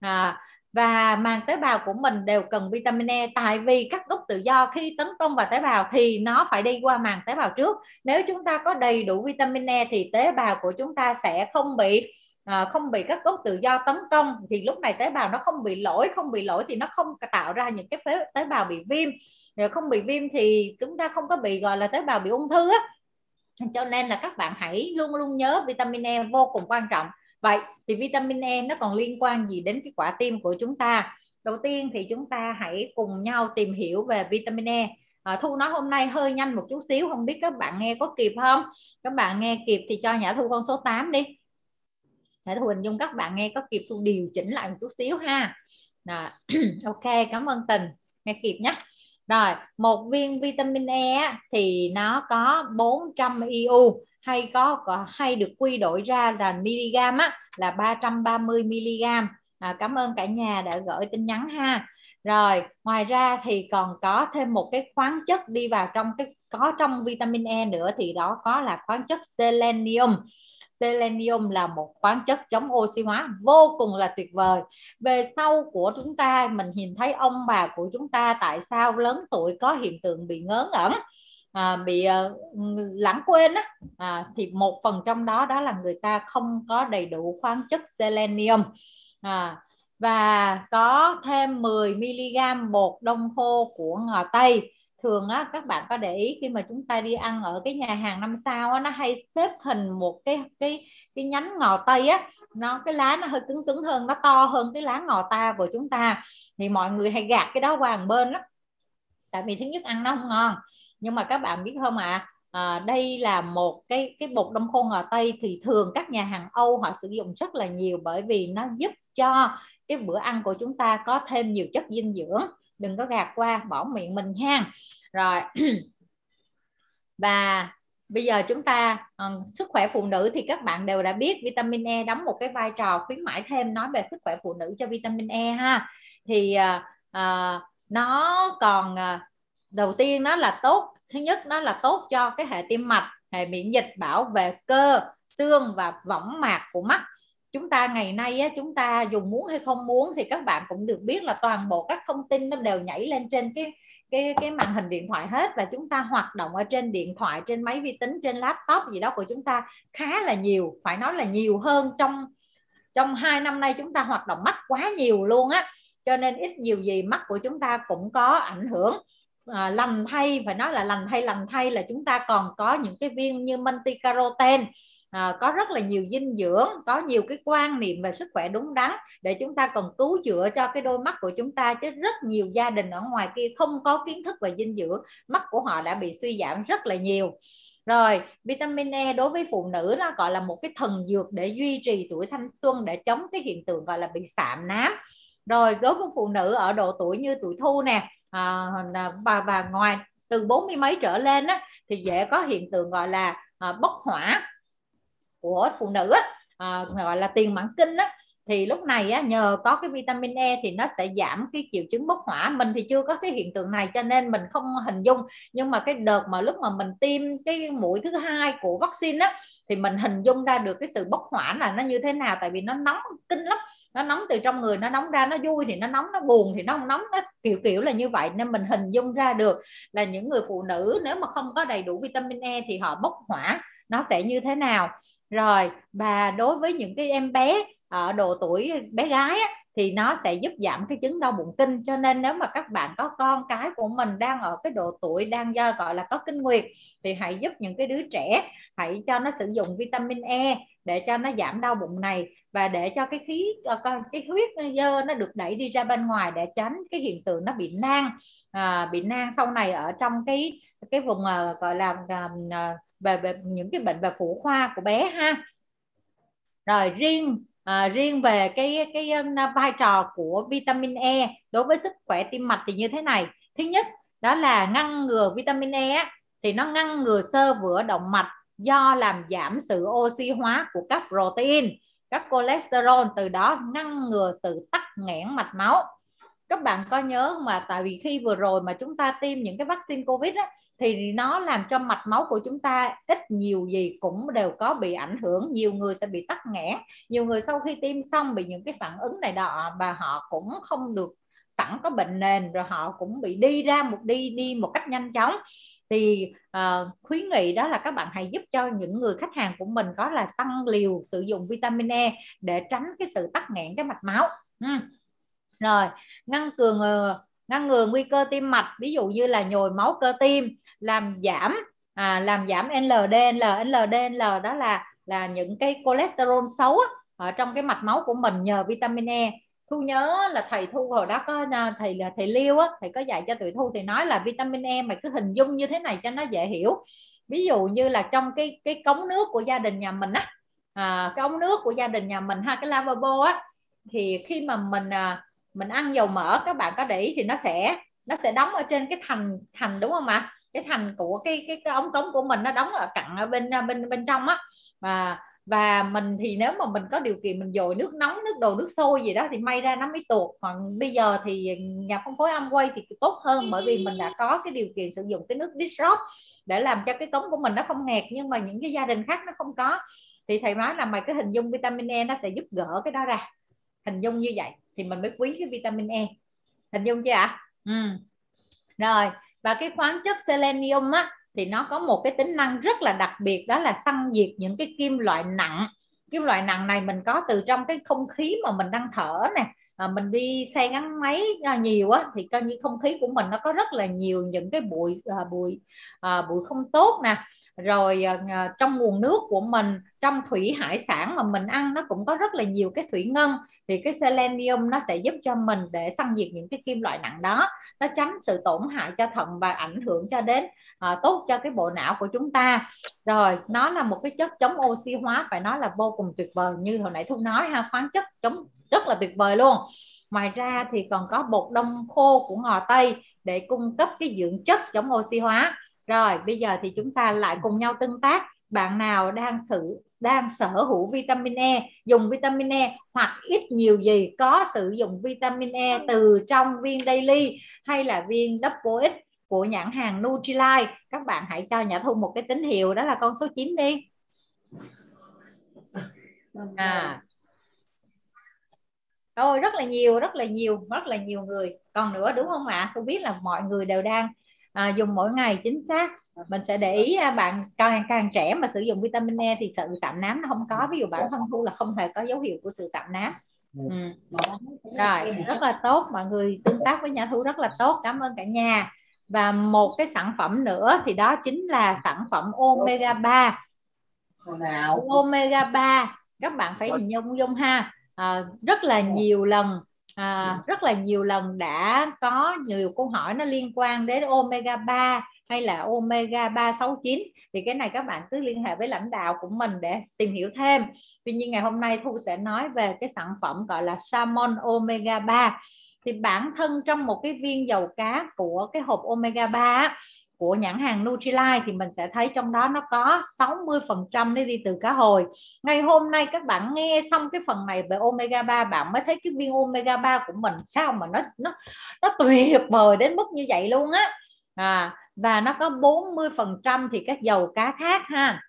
À, và màng tế bào của mình đều cần vitamin E tại vì các gốc tự do khi tấn công vào tế bào thì nó phải đi qua màng tế bào trước. Nếu chúng ta có đầy đủ vitamin E thì tế bào của chúng ta sẽ không bị à, không bị các gốc tự do tấn công thì lúc này tế bào nó không bị lỗi không bị lỗi thì nó không tạo ra những cái phế, tế bào bị viêm. Không bị viêm thì chúng ta không có bị gọi là tế bào bị ung thư á. Cho nên là các bạn hãy luôn luôn nhớ vitamin E vô cùng quan trọng. Vậy thì vitamin E nó còn liên quan gì đến cái quả tim của chúng ta? Đầu tiên thì chúng ta hãy cùng nhau tìm hiểu về vitamin E. À, thu nói hôm nay hơi nhanh một chút xíu không biết các bạn nghe có kịp không? Các bạn nghe kịp thì cho nhã thu con số 8 đi thế thu hình dung các bạn nghe có kịp thu điều chỉnh lại một chút xíu ha. Đó. (clears throat) ok cảm ơn tình. Nghe kịp nhé rồi một viên vitamin E thì nó có 400 IU hay có hay được quy đổi ra là miligam á là 330 mg à, cảm ơn cả nhà đã gửi tin nhắn ha. Rồi ngoài ra thì còn có thêm một cái khoáng chất đi vào trong cái có trong vitamin E nữa thì đó có là khoáng chất selenium selenium là một khoáng chất chống oxy hóa vô cùng là tuyệt vời. Về sau của chúng ta mình nhìn thấy ông bà của chúng ta tại sao lớn tuổi có hiện tượng bị ngớ ngẩn à, bị uh, lãng quên á. À, thì một phần trong đó đó là người ta không có đầy đủ khoáng chất selenium. À, và có thêm 10 mg bột đông khô của ngò tây thường á các bạn có để ý khi mà chúng ta đi ăn ở cái nhà hàng năm sao á nó hay xếp hình một cái cái cái nhánh ngò tây á. Nó cái lá nó hơi cứng cứng hơn nó to hơn cái lá ngò ta của chúng ta. Thì mọi người hay gạt cái đó qua một bên lắm. Tại vì thứ nhất ăn nó không ngon. Nhưng mà các bạn biết không ạ? À, à, đây là một cái cái bột đông khô ngò tây. Thì thường các nhà hàng Âu họ sử dụng rất là nhiều bởi vì nó giúp cho cái bữa ăn của chúng ta có thêm nhiều chất dinh dưỡng đừng có gạt qua bỏ miệng mình ha. Rồi. (clears throat) Và bây giờ chúng ta uh, sức khỏe phụ nữ thì các bạn đều đã biết vitamin E đóng một cái vai trò khuyến mãi thêm nói về sức khỏe phụ nữ cho vitamin E ha. Thì uh, uh, nó còn uh, đầu tiên nó là tốt thứ nhất nó là tốt cho cái hệ tim mạch hệ miễn dịch bảo vệ cơ xương và võng mạc của mắt chúng ta ngày nay á, chúng ta dùng muốn hay không muốn thì các bạn cũng được biết là toàn bộ các thông tin nó đều nhảy lên trên cái cái cái màn hình điện thoại hết và chúng ta hoạt động ở trên điện thoại trên máy vi tính trên laptop gì đó của chúng ta khá là nhiều phải nói là nhiều hơn trong trong hai năm nay chúng ta hoạt động mắt quá nhiều luôn á. Cho nên ít nhiều gì mắt của chúng ta cũng có ảnh hưởng à, lành thay phải nói là lành thay lành thay là chúng ta còn có những cái viên như multi caroten à, có rất là nhiều dinh dưỡng có nhiều cái quan niệm về sức khỏe đúng đắn để chúng ta còn cứu chữa cho cái đôi mắt của chúng ta chứ rất nhiều gia đình ở ngoài kia không có kiến thức về dinh dưỡng mắt của họ đã bị suy giảm rất là nhiều. Rồi vitamin E đối với phụ nữ nó gọi là một cái thần dược để duy trì tuổi thanh xuân để chống cái hiện tượng gọi là bị sạm nám. Rồi đối với phụ nữ ở độ tuổi như tuổi thu nè à, và và ngoài từ bốn mươi mấy trở lên á, thì dễ có hiện tượng gọi là à, bốc hỏa của phụ nữ á, à, gọi là tiền mãn kinh á thì lúc này á, nhờ có cái vitamin E thì nó sẽ giảm cái triệu chứng bốc hỏa. Mình thì chưa có cái hiện tượng này cho nên mình không hình dung. Nhưng mà cái đợt mà lúc mà mình tiêm cái mũi thứ hai của vaccine á thì mình hình dung ra được cái sự bốc hỏa là nó như thế nào. Tại vì nó nóng kinh lắm. Nó nóng từ trong người nó nóng ra nó vui thì nó nóng nó buồn thì nó không nóng. Nó kiểu kiểu là như vậy. Nên mình hình dung ra được là những người phụ nữ nếu mà không có đầy đủ vitamin E thì họ bốc hỏa nó sẽ như thế nào rồi và đối với những cái em bé ở độ tuổi bé gái á, thì nó sẽ giúp giảm cái chứng đau bụng kinh. Cho nên nếu mà các bạn có con cái của mình đang ở cái độ tuổi đang do gọi là có kinh nguyệt thì hãy giúp những cái đứa trẻ hãy cho nó sử dụng vitamin E để cho nó giảm đau bụng này và để cho cái khí ờ, cái huyết dơ nó được đẩy đi ra bên ngoài để tránh cái hiện tượng nó bị nang à, bị nang sau này ở trong cái cái vùng ờ, gọi là ờ, về, về những cái bệnh về phụ khoa của bé ha. Rồi riêng à, riêng về cái cái um, vai trò của vitamin E đối với sức khỏe tim mạch thì như thế này. Thứ nhất đó là ngăn ngừa vitamin E thì nó ngăn ngừa sơ vữa động mạch do làm giảm sự oxy hóa của các protein các cholesterol từ đó ngăn ngừa sự tắc nghẽn mạch máu. Các bạn có nhớ mà tại vì khi vừa rồi mà chúng ta tiêm những cái vaccine covid á, thì nó làm cho mạch máu của chúng ta ít nhiều gì cũng đều có bị ảnh hưởng. Nhiều người sẽ bị tắc nghẽn. Nhiều người sau khi tiêm xong bị những cái phản ứng này đó và họ cũng không được sẵn có bệnh nền rồi họ cũng bị đi ra một đi đi một cách nhanh chóng. Thì uh, khuyến nghị đó là các bạn hãy giúp cho những người khách hàng của mình có là tăng liều sử dụng vitamin E để tránh cái sự tắc nghẽn cái mạch máu. Ừ. rồi ngăn cường uh, ngăn ngừa nguy cơ tim mạch ví dụ như là nhồi máu cơ tim làm giảm à, làm giảm LDL LDL đó là là những cái cholesterol xấu á, ở trong cái mạch máu của mình nhờ vitamin E. Thu nhớ là thầy thu hồi đó có à, thầy là thầy liêu á thầy có dạy cho tụi thu thì nói là vitamin E mày cứ hình dung như thế này cho nó dễ hiểu. Ví dụ như là trong cái cái cống nước của gia đình nhà mình á à, cái ống nước của gia đình nhà mình ha cái lavabo á thì khi mà mình à, mình ăn dầu mỡ, các bạn có để ý thì nó sẽ nó sẽ đóng ở trên cái thành thành đúng không ạ? Cái thành của cái cái cái ống cống của mình nó đóng ở cặn ở bên à, bên bên trong á. Và và mình thì nếu mà mình có điều kiện mình dồi nước nóng, nước đồ, nước sôi gì đó thì may ra nó mới tuột. Còn bây giờ thì nhà phân phối âm quay thì tốt hơn bởi vì mình đã có cái điều kiện sử dụng cái nước disrupt để làm cho cái cống của mình nó không nghẹt nhưng mà những cái gia đình khác nó không có. Thì thầy nói là mày cái hình dung vitamin E nó sẽ giúp gỡ cái đó ra. Hình dung như vậy thì mình mới quý cái vitamin E. Hình dung chưa ạ? Ừ. rồi và cái khoáng chất selenium á thì nó có một cái tính năng rất là đặc biệt đó là săn diệt những cái kim loại nặng. Kim loại nặng này mình có từ trong cái không khí mà mình đang thở nè. À, mình đi xe gắn máy à, nhiều á thì coi như không khí của mình nó có rất là nhiều những cái bụi à, bụi à, bụi không tốt nè. Rồi à, trong nguồn nước của mình trong thủy hải sản mà mình ăn nó cũng có rất là nhiều cái thủy ngân thì cái selenium nó sẽ giúp cho mình để săn diệt những cái kim loại nặng đó. Nó tránh sự tổn hại cho thận và ảnh hưởng cho đến à, tốt cho cái bộ não của chúng ta. Rồi nó là một cái chất chống oxy hóa phải nói là vô cùng tuyệt vời như hồi nãy thu nói ha khoáng chất chống rất là tuyệt vời luôn. Ngoài ra thì còn có bột đông khô của ngò tây để cung cấp cái dưỡng chất chống oxy hóa. Rồi bây giờ thì chúng ta lại cùng nhau tương tác. Bạn nào đang sử đang sở hữu vitamin E dùng vitamin E hoặc ít nhiều gì có sử dụng vitamin E từ trong viên daily hay là viên double X của nhãn hàng Nutrilite. Các bạn hãy cho nhà thu một cái tín hiệu đó là con số 9 đi. À. Ôi rất là nhiều rất là nhiều rất là nhiều người. Còn nữa đúng không ạ? Tôi biết là mọi người đều đang à, dùng mỗi ngày chính xác mình sẽ để ý à, bạn càng càng trẻ mà sử dụng vitamin E thì sự sạm nám nó không có. Ví dụ bản thân thu là không hề có dấu hiệu của sự sạm nám. Ừ. rồi rất là tốt. Mọi người tương tác với nhà thu rất là tốt. Cảm ơn cả nhà. Và một cái sản phẩm nữa thì đó chính là sản phẩm omega 3 omega 3 các bạn phải hình dung dung ha. À, rất là nhiều lần à, rất là nhiều lần đã có nhiều câu hỏi nó liên quan đến omega 3 hay là omega 369 thì cái này các bạn cứ liên hệ với lãnh đạo của mình để tìm hiểu thêm. Tuy nhiên ngày hôm nay thu sẽ nói về cái sản phẩm gọi là salmon omega 3 thì bản thân trong một cái viên dầu cá của cái hộp omega 3 của nhãn hàng Nutrilite thì mình sẽ thấy trong đó nó có 60% nó đi từ cá hồi. Ngày hôm nay các bạn nghe xong cái phần này về omega 3 bạn mới thấy cái viên omega 3 của mình sao mà nó nó nó tuyệt vời đến mức như vậy luôn á. À, và nó có 40% thì các dầu cá khác ha.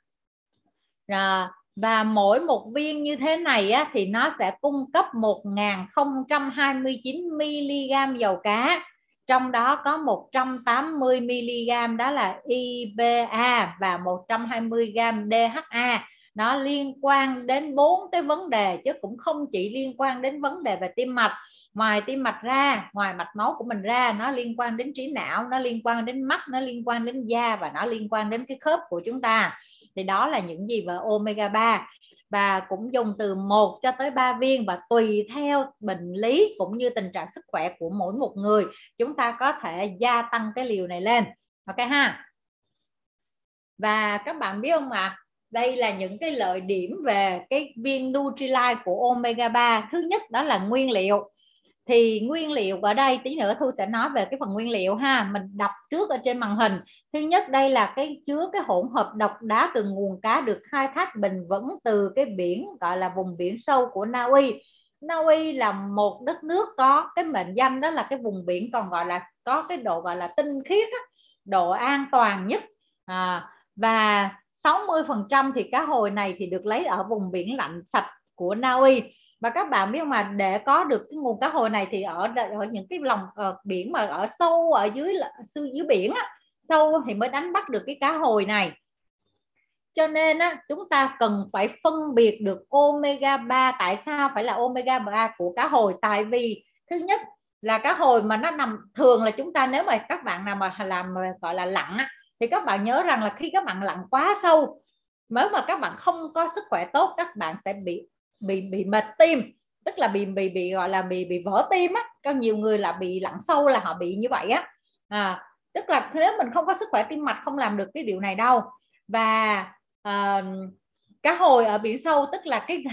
À, và mỗi một viên như thế này á, thì nó sẽ cung cấp 1029 mg dầu cá trong đó có 180 mg đó là IBA và 120 g DHA nó liên quan đến bốn cái vấn đề chứ cũng không chỉ liên quan đến vấn đề về tim mạch. Ngoài tim mạch ra, ngoài mạch máu của mình ra, nó liên quan đến trí não, nó liên quan đến mắt, nó liên quan đến da và nó liên quan đến cái khớp của chúng ta thì đó là những gì về omega 3 và cũng dùng từ 1 cho tới 3 viên và tùy theo bệnh lý cũng như tình trạng sức khỏe của mỗi một người chúng ta có thể gia tăng cái liều này lên. Ok ha? Và các bạn biết không ạ? À, đây là những cái lợi điểm về cái viên Nutrilite của omega 3 thứ nhất đó là nguyên liệu thì nguyên liệu ở đây tí nữa thu sẽ nói về cái phần nguyên liệu ha. Mình đọc trước ở trên màn hình. Thứ nhất đây là cái chứa cái hỗn hợp độc đá từ nguồn cá được khai thác bền vững từ cái biển gọi là vùng biển sâu của Na Uy. Na Uy là một đất nước có cái mệnh danh đó là cái vùng biển còn gọi là có cái độ gọi là tinh khiết á, độ an toàn nhất. À, và 60% thì cá hồi này thì được lấy ở vùng biển lạnh sạch của Na Uy mà các bạn biết mà để có được cái nguồn cá hồi này thì ở ở những cái lòng ở biển mà ở sâu ở dưới dưới, dưới biển á, sâu thì mới đánh bắt được cái cá hồi này. Cho nên á, chúng ta cần phải phân biệt được omega 3 tại sao phải là omega 3 của cá hồi? Tại vì thứ nhất là cá hồi mà nó nằm thường là chúng ta nếu mà các bạn nào mà làm gọi là lặn á, thì các bạn nhớ rằng là khi các bạn lặn quá sâu nếu mà các bạn không có sức khỏe tốt các bạn sẽ bị bị bị mệt tim tức là bị bị bị gọi là bị bị vỡ tim á. Có nhiều người là bị lặn sâu là họ bị như vậy á. À, tức là nếu mình không có sức khỏe tim mạch không làm được cái điều này đâu. Và uh, cá hồi ở biển sâu tức là cái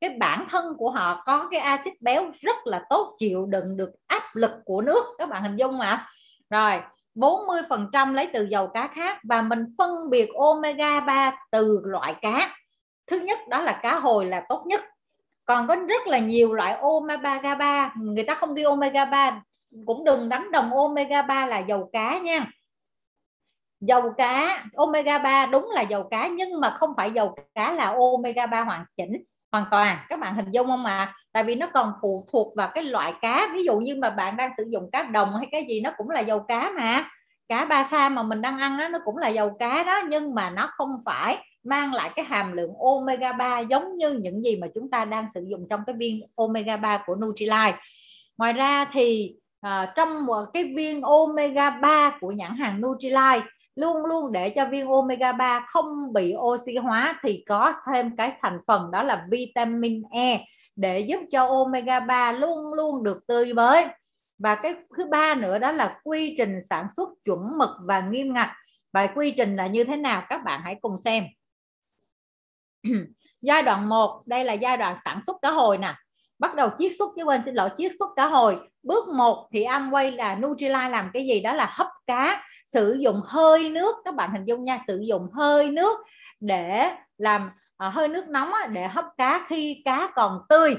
cái bản thân của họ có cái axit béo rất là tốt chịu đựng được áp lực của nước. Các bạn hình dung mà. Rồi 40% lấy từ dầu cá khác và mình phân biệt omega 3 từ loại cá. Thứ nhất đó là cá hồi là tốt nhất còn có rất là nhiều loại omega 3 người ta không ghi omega 3 cũng đừng đánh đồng omega 3 là dầu cá nha. Dầu cá omega 3 đúng là dầu cá nhưng mà không phải dầu cá là omega 3 hoàn chỉnh hoàn toàn. Các bạn hình dung không ạ? À? tại vì nó còn phụ thuộc vào cái loại cá ví dụ như mà bạn đang sử dụng cá đồng hay cái gì nó cũng là dầu cá mà. Cá ba sa mà mình đang ăn đó, nó cũng là dầu cá đó nhưng mà nó không phải mang lại cái hàm lượng omega 3 giống như những gì mà chúng ta đang sử dụng trong cái viên omega 3 của Nutrilite. Ngoài ra thì à, trong một cái viên omega 3 của nhãn hàng Nutrilite luôn luôn để cho viên omega 3 không bị oxy hóa thì có thêm cái thành phần đó là vitamin E để giúp cho omega 3 luôn luôn được tươi mới. Và cái thứ ba nữa đó là quy trình sản xuất chuẩn mực và nghiêm ngặt. Và quy trình là như thế nào các bạn hãy cùng xem. (clears throat) giai đoạn 1 đây là giai đoạn sản xuất cá hồi nè. Bắt đầu chiết xuất chứ quên xin lỗi chiết xuất cá hồi. Bước 1 thì Amway là Nutrilite làm cái gì? Đó là hấp cá sử dụng hơi nước. Các bạn hình dung nha sử dụng hơi nước để làm à, hơi nước nóng á, để hấp cá khi cá còn tươi.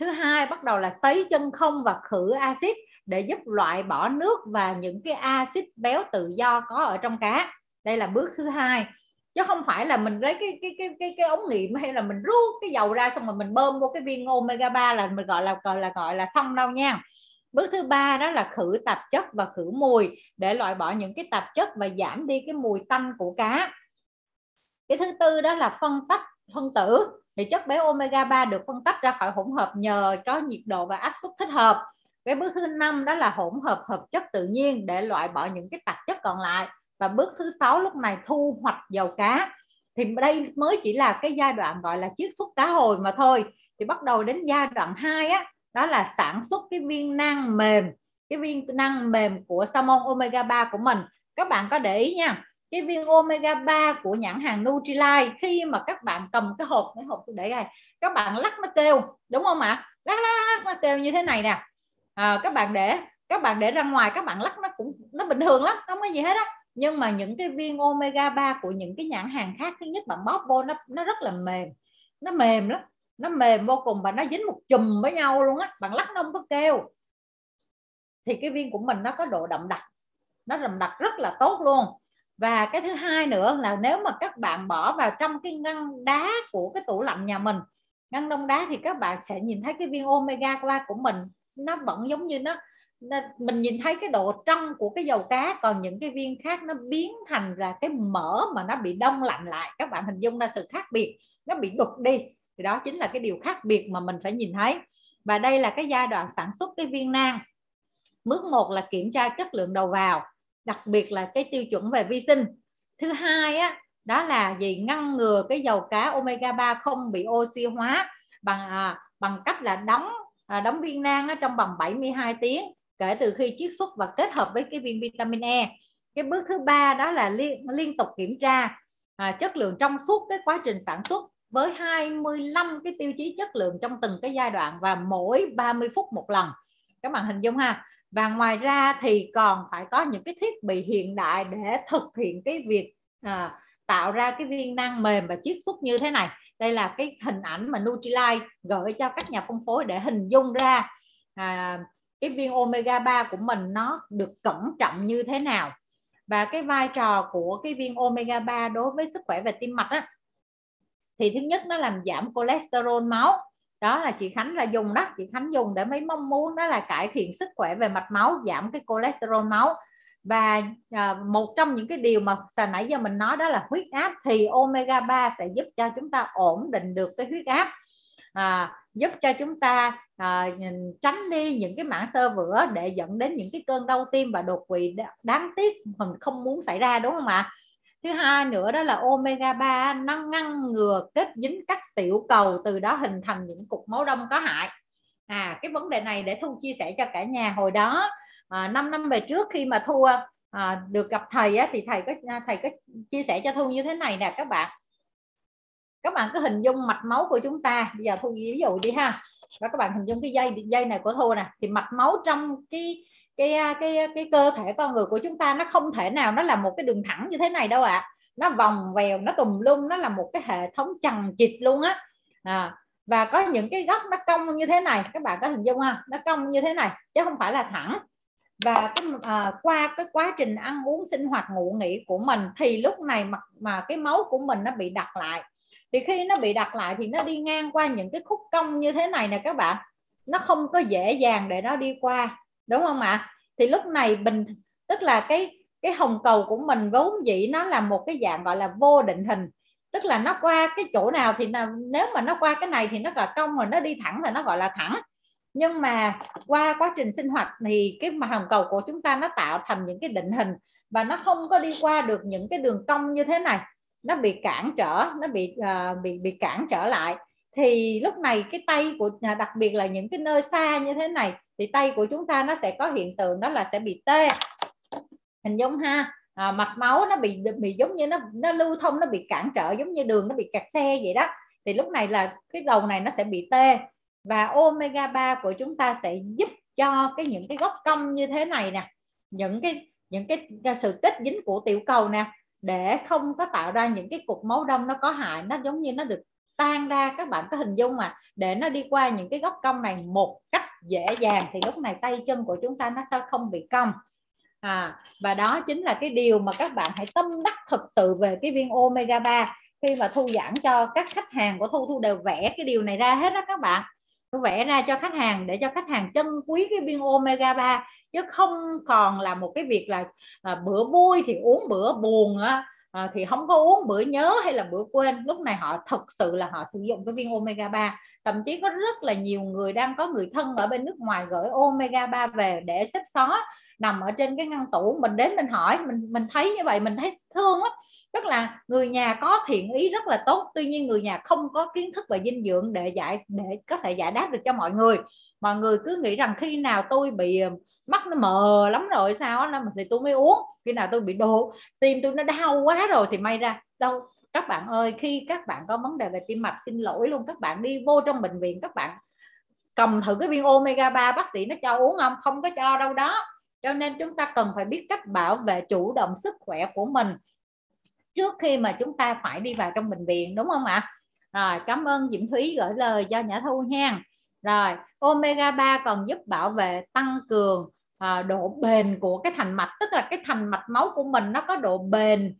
Thứ hai bắt đầu là sấy chân không và khử axit để giúp loại bỏ nước và những cái axit béo tự do có ở trong cá. Đây là bước thứ hai chứ không phải là mình lấy cái cái cái cái cái ống nghiệm hay là mình rút cái dầu ra xong rồi mình bơm vô cái viên omega 3 là mình gọi là gọi là gọi là xong đâu nha. Bước thứ ba đó là khử tạp chất và khử mùi, để loại bỏ những cái tạp chất và giảm đi cái mùi tanh của cá. Cái thứ tư đó là phân tách, phân tử. Thì chất béo omega 3 được phân tách ra khỏi hỗn hợp nhờ có nhiệt độ và áp suất thích hợp. Cái bước thứ năm đó là hỗn hợp hợp chất tự nhiên để loại bỏ những cái tạp chất còn lại và bước thứ sáu lúc này thu hoạch dầu cá. Thì đây mới chỉ là cái giai đoạn gọi là chiết xuất cá hồi mà thôi. Thì bắt đầu đến giai đoạn 2 á đó là sản xuất cái viên nang mềm cái viên năng mềm của salmon omega 3 của mình. Các bạn có để ý nha cái viên omega 3 của nhãn hàng Nutrilite khi mà các bạn cầm cái hộp cái hộp để đây các bạn lắc nó kêu đúng không ạ? Lắc, lắc lắc nó kêu như thế này nè. À, các bạn để các bạn để ra ngoài các bạn lắc nó cũng nó bình thường lắm không có gì hết á nhưng mà những cái viên omega 3 của những cái nhãn hàng khác, thứ nhất bạn bóp vô nó nó rất là mềm, nó mềm lắm, nó mềm vô cùng và nó dính một chùm với nhau luôn á, bạn lắc nó không có kêu. Thì cái viên của mình nó có độ đậm đặc, nó đậm đặc rất là tốt luôn. Và cái thứ hai nữa là nếu mà các bạn bỏ vào trong cái ngăn đá của cái tủ lạnh nhà mình, ngăn đông đá thì các bạn sẽ nhìn thấy cái viên omega 3 của mình nó vẫn giống như nó mình nhìn thấy cái độ trong của cái dầu cá còn những cái viên khác nó biến thành là cái mỡ mà nó bị đông lạnh lại. Các bạn hình dung ra sự khác biệt nó bị đục đi. Thì đó chính là cái điều khác biệt mà mình phải nhìn thấy. Và đây là cái giai đoạn sản xuất cái viên nang. Bước một là kiểm tra chất lượng đầu vào đặc biệt là cái tiêu chuẩn về vi sinh. Thứ hai á đó là gì? Ngăn ngừa cái dầu cá omega 3 không bị oxy hóa bằng à, bằng cách là đóng à, đóng viên nang ở trong vòng 72 tiếng kể từ khi chiết xuất và kết hợp với cái viên vitamin E. Cái bước thứ ba đó là liên, liên tục kiểm tra à, chất lượng trong suốt cái quá trình sản xuất với 25 cái tiêu chí chất lượng trong từng cái giai đoạn và mỗi 30 phút một lần. Các bạn hình dung ha? Và ngoài ra thì còn phải có những cái thiết bị hiện đại để thực hiện cái việc à, tạo ra cái viên năng mềm và chiết xuất như thế này. Đây là cái hình ảnh mà Nutrilite gửi cho các nhà phân phối để hình dung ra à, cái viên omega 3 của mình nó được cẩn trọng như thế nào? Và cái vai trò của cái viên omega 3 đối với sức khỏe về tim mạch á thì thứ nhất nó làm giảm cholesterol máu. Đó là chị Khánh là dùng đó chị Khánh dùng để mấy mong muốn đó là cải thiện sức khỏe về mạch máu giảm cái cholesterol máu. Và à, một trong những cái điều mà hồi nãy giờ mình nói đó là huyết áp thì omega 3 sẽ giúp cho chúng ta ổn định được cái huyết áp. À, giúp cho chúng ta à, tránh đi những cái mảng sơ vữa để dẫn đến những cái cơn đau tim và đột quỵ đáng tiếc mình không muốn xảy ra đúng không ạ? Thứ hai nữa đó là omega 3 nó ngăn ngừa kết dính các tiểu cầu từ đó hình thành những cục máu đông có hại. À cái vấn đề này để thu chia sẻ cho cả nhà. Hồi đó à, 5 năm về trước khi mà thu à, được gặp thầy á, thì thầy có à, thầy có chia sẻ cho thu như thế này nè các bạn các bạn cứ hình dung mạch máu của chúng ta. Bây giờ thu ví dụ đi ha. Và các bạn hình dung cái dây dây này của thu nè. Thì mạch máu trong cái cái à, cái à, cái cơ thể con người của chúng ta nó không thể nào nó là một cái đường thẳng như thế này đâu ạ. À. nó vòng vèo nó tùm lum nó là một cái hệ thống chằng chịt luôn á. À, và có những cái góc nó cong như thế này. Các bạn có hình dung không nó cong như thế này chứ không phải là thẳng. Và cái à, qua cái quá trình ăn uống sinh hoạt ngủ nghỉ của mình thì lúc này mà mà cái máu của mình nó bị đặt lại thì khi nó bị đặt lại thì nó đi ngang qua những cái khúc cong như thế này nè các bạn. Nó không có dễ dàng để nó đi qua đúng không ạ? Thì lúc này bình tức là cái cái hồng cầu của mình vốn dĩ nó là một cái dạng gọi là vô định hình. Tức là nó qua cái chỗ nào thì là, nếu mà nó qua cái này thì nó gọi cong rồi nó đi thẳng là nó gọi là thẳng. Nhưng mà qua quá trình sinh hoạt thì cái mà hồng cầu của chúng ta nó tạo thành những cái định hình và nó không có đi qua được những cái đường cong như thế này nó bị cản trở nó bị uh, bị bị cản trở lại. Thì lúc này cái tay của à, đặc biệt là những cái nơi xa như thế này thì tay của chúng ta nó sẽ có hiện tượng đó là sẽ bị tê. Hình dung ha à, mạch máu nó bị bị giống như nó nó lưu thông nó bị cản trở giống như đường nó bị kẹt xe vậy đó. Thì lúc này là cái đầu này nó sẽ bị tê. Và omega 3 của chúng ta sẽ giúp cho cái những cái góc cong như thế này nè những cái những cái, cái sự kết dính của tiểu cầu nè để không có tạo ra những cái cục máu đông nó có hại nó giống như nó được tan ra các bạn có hình dung mà để nó đi qua những cái góc cong này một cách dễ dàng thì lúc này tay chân của chúng ta nó sẽ không bị cong. À, và đó chính là cái điều mà các bạn hãy tâm đắc thực sự về cái viên omega 3 khi mà thu giảng cho các khách hàng của thu thu đều vẽ cái điều này ra hết đó các bạn tôi vẽ ra cho khách hàng để cho khách hàng trân quý cái viên omega 3 chứ không còn là một cái việc là à, bữa vui thì uống bữa buồn á. À, thì không có uống bữa nhớ hay là bữa quên. Lúc này họ thực sự là họ sử dụng cái viên omega 3 thậm chí có rất là nhiều người đang có người thân ở bên nước ngoài gửi omega 3 về để xếp xó nằm ở trên cái ngăn tủ, mình đến mình hỏi, mình mình thấy như vậy, mình thấy thương lắm. Tức là người nhà có thiện ý rất là tốt, tuy nhiên người nhà không có kiến thức về dinh dưỡng để giải, để có thể giải đáp được cho mọi người. Mọi người cứ nghĩ rằng khi nào tôi bị ờ, mắt nó mờ lắm rồi sao đó thì tôi mới uống. Khi nào tôi bị đổ tim tôi nó đau quá rồi thì may ra đâu. Các bạn ơi, khi các bạn có vấn đề về tim mạch, xin lỗi luôn, các bạn đi vô trong bệnh viện, các bạn cầm thử cái viên omega 3 bác sĩ nó cho uống không? Không có cho đâu đó cho nên chúng ta cần phải biết cách bảo vệ chủ động sức khỏe của mình trước khi mà chúng ta phải đi vào trong bệnh viện đúng không ạ? Rồi cảm ơn Diễm Thúy gửi lời cho Nhã Thu nha rồi omega 3 còn giúp bảo vệ tăng cường à, độ bền của cái thành mạch tức là cái thành mạch máu của mình nó có độ bền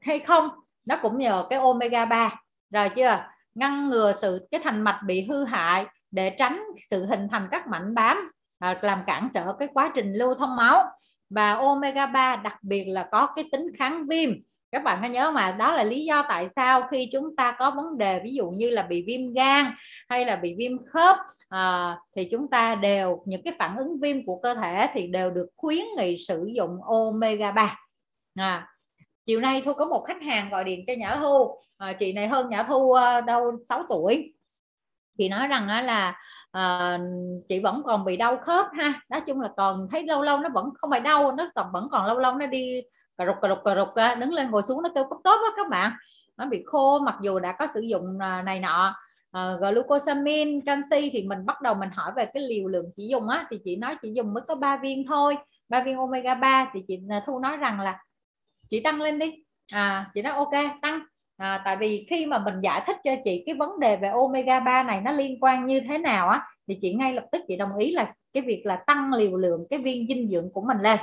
hay không nó cũng nhờ cái omega 3 rồi chưa? Ngăn ngừa sự cái thành mạch bị hư hại để tránh sự hình thành các mảnh bám làm cản trở cái quá trình lưu thông máu. Và omega 3 đặc biệt là có cái tính kháng viêm. Các bạn có nhớ mà đó là lý do tại sao khi chúng ta có vấn đề ví dụ như là bị viêm gan hay là bị viêm khớp à, thì chúng ta đều những cái phản ứng viêm của cơ thể thì đều được khuyến nghị sử dụng omega 3 à, chiều nay thu có một khách hàng gọi điện cho nhã thu. À, chị này hơn nhã thu ờ, đâu 6 tuổi. Thì nói rằng là à, chị vẫn còn bị đau khớp ha. Nói chung là còn thấy lâu lâu nó vẫn không phải đau nó còn vẫn còn lâu lâu nó đi cà rục cà rục cà rục à, đứng lên ngồi xuống nó kêu cấp tốt á các bạn. Nó bị khô mặc dù đã có sử dụng à, này nọ. À, glucosamine canxi thì mình bắt đầu mình hỏi về cái liều lượng chỉ dùng á thì chị nói chỉ dùng mới có 3 viên thôi ba viên omega 3 thì chị à, thu nói rằng là chị tăng lên đi. À chị nói ok tăng à, tại vì khi mà mình giải thích cho chị cái vấn đề về omega 3 này nó liên quan như thế nào á thì chị ngay lập tức chị đồng ý là cái việc là tăng liều lượng cái viên dinh dưỡng của mình lên.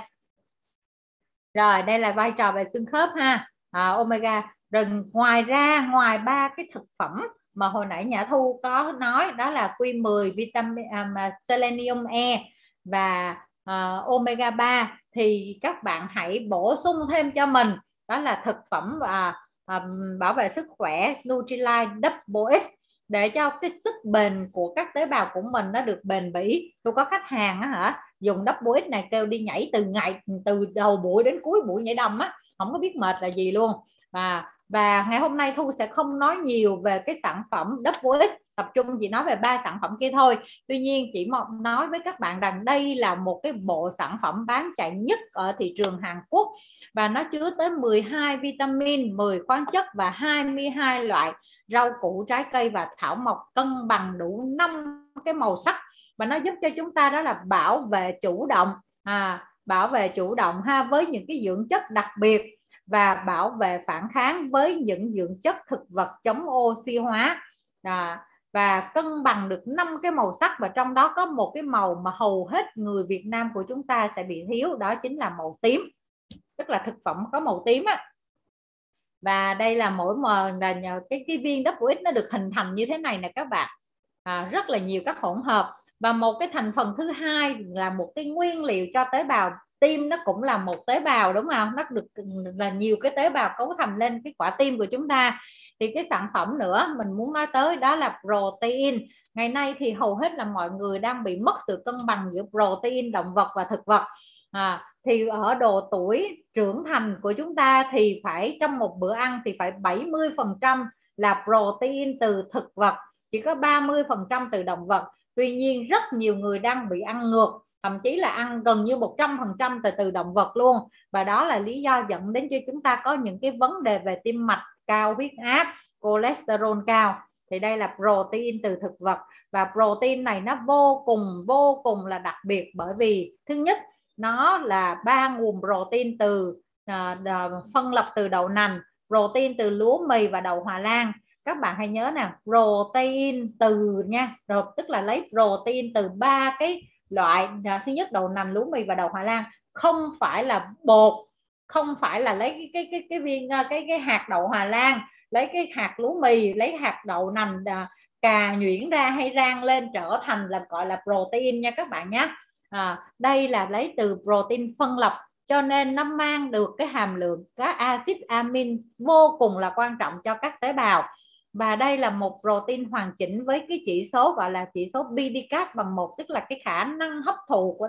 Rồi đây là vai trò về xương khớp ha. À, omega rồi ngoài ra ngoài ba cái thực phẩm mà hồi nãy nhã thu có nói đó là Q10 vitamin um, selenium E và uh, omega 3 thì các bạn hãy bổ sung thêm cho mình đó là thực phẩm và um, bảo vệ sức khỏe Nutrilite Double X để cho cái sức bền của các tế bào của mình nó được bền bỉ. Tôi có khách hàng á hả dùng double X này kêu đi nhảy từ ngày từ đầu buổi đến cuối buổi nhảy đầm á không có biết mệt là gì luôn. Và và ngày hôm nay thu sẽ không nói nhiều về cái sản phẩm double X tập trung chỉ nói về ba sản phẩm kia thôi. Tuy nhiên chỉ một nói với các bạn rằng đây là một cái bộ sản phẩm bán chạy nhất ở thị trường Hàn Quốc và nó chứa tới 12 vitamin 10 khoáng chất và 22 loại rau củ trái cây và thảo mộc cân bằng đủ năm cái màu sắc. Và nó giúp cho chúng ta đó là bảo vệ chủ động à, bảo vệ chủ động ha với những cái dưỡng chất đặc biệt và bảo vệ phản kháng với những dưỡng chất thực vật chống oxy hóa. À, và cân bằng được năm cái màu sắc và trong đó có một cái màu mà hầu hết người Việt Nam của chúng ta sẽ bị thiếu đó chính là màu tím. Tức là thực phẩm có màu tím á. Và đây là mỗi mờ là nhờ cái cái viên đất của ít nó được hình thành như thế này nè các bạn. À, rất là nhiều các hỗn hợp. Và một cái thành phần thứ hai là một cái nguyên liệu cho tế bào tim nó cũng là một tế bào đúng không? Nó được ừ, là nhiều cái tế bào cấu thành lên cái quả tim của chúng ta. Thì cái sản phẩm nữa mình muốn nói tới đó là protein. Ngày nay thì hầu hết là mọi người đang bị mất sự cân bằng giữa protein động vật và thực vật. À, thì ở độ tuổi trưởng thành của chúng ta thì phải trong một bữa ăn thì phải 70 phần trăm là protein từ thực vật chỉ có 30 phần trăm từ động vật. Tuy nhiên rất nhiều người đang bị ăn ngược thậm chí là ăn gần như 100 phần trăm từ từ động vật luôn. Và đó là lý do dẫn đến cho chúng ta có những cái vấn đề về tim mạch cao huyết áp cholesterol cao. Thì đây là protein từ thực vật. Và protein này nó vô cùng vô cùng là đặc biệt bởi vì thứ nhất nó là ba nguồn protein từ uh, phân lập từ đậu nành protein từ lúa mì và đậu hòa lan. Các bạn hãy nhớ nè protein từ nha rồi tức là lấy protein từ ba cái loại à, thứ nhất đậu nành lúa mì và đậu hoa lan. Không phải là bột không phải là lấy cái cái cái cái viên à, cái cái hạt đậu hòa lan lấy cái hạt lúa mì lấy hạt đậu nành à, cà nhuyễn ra hay rang lên trở thành là gọi là protein nha các bạn nhé à, đây là lấy từ protein phân lập cho nên nó mang được cái hàm lượng các axit amin vô cùng là quan trọng cho các tế bào và đây là một protein hoàn chỉnh với cái chỉ số gọi là chỉ số BDCAS bằng một tức là cái khả năng hấp thụ của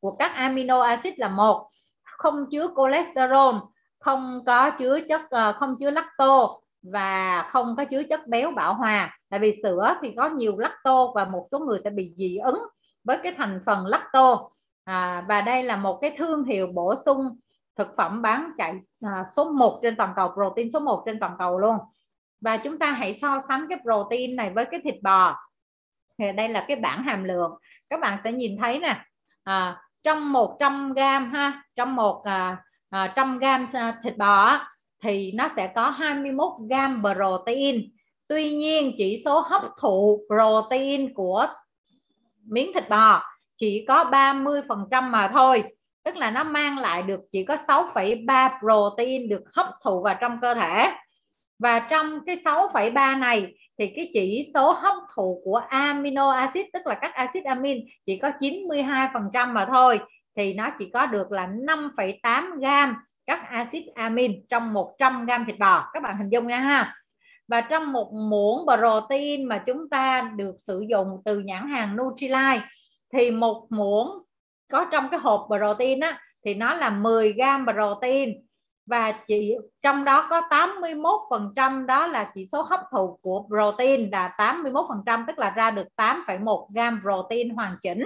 của các amino acid là một. Không chứa cholesterol không có chứa chất ờ, không chứa lacto và không có chứa chất béo bão hòa. Tại vì sữa thì có nhiều lacto và một số người sẽ bị dị ứng với cái thành phần lacto. À, và đây là một cái thương hiệu bổ sung thực phẩm bán chạy à, số 1 trên toàn cầu protein số 1 trên toàn cầu luôn và chúng ta hãy so sánh cái protein này với cái thịt bò. Thì đây là cái bảng hàm lượng. Các bạn sẽ nhìn thấy nè à, trong 100 gram ha trong một à, à, trăm gram à, thịt bò thì nó sẽ có 21 gram protein. Tuy nhiên chỉ số hấp thụ protein của miếng thịt bò chỉ có 30 phần trăm mà thôi. Tức là nó mang lại được chỉ có 6,3 protein được hấp thụ vào trong cơ thể và trong cái 6,3 này thì cái chỉ số hấp thụ của amino acid tức là các acid amin chỉ có 92% mà thôi thì nó chỉ có được là 5,8 gam các acid amin trong 100 gam thịt bò. Các bạn hình dung nha ha. Và trong một muỗng protein mà chúng ta được sử dụng từ nhãn hàng Nutrilite thì một muỗng có trong cái hộp protein á thì nó là 10 gam protein và chỉ trong đó có 81% đó là chỉ số hấp thụ của protein là 81% tức là ra được 8,1 gam protein hoàn chỉnh.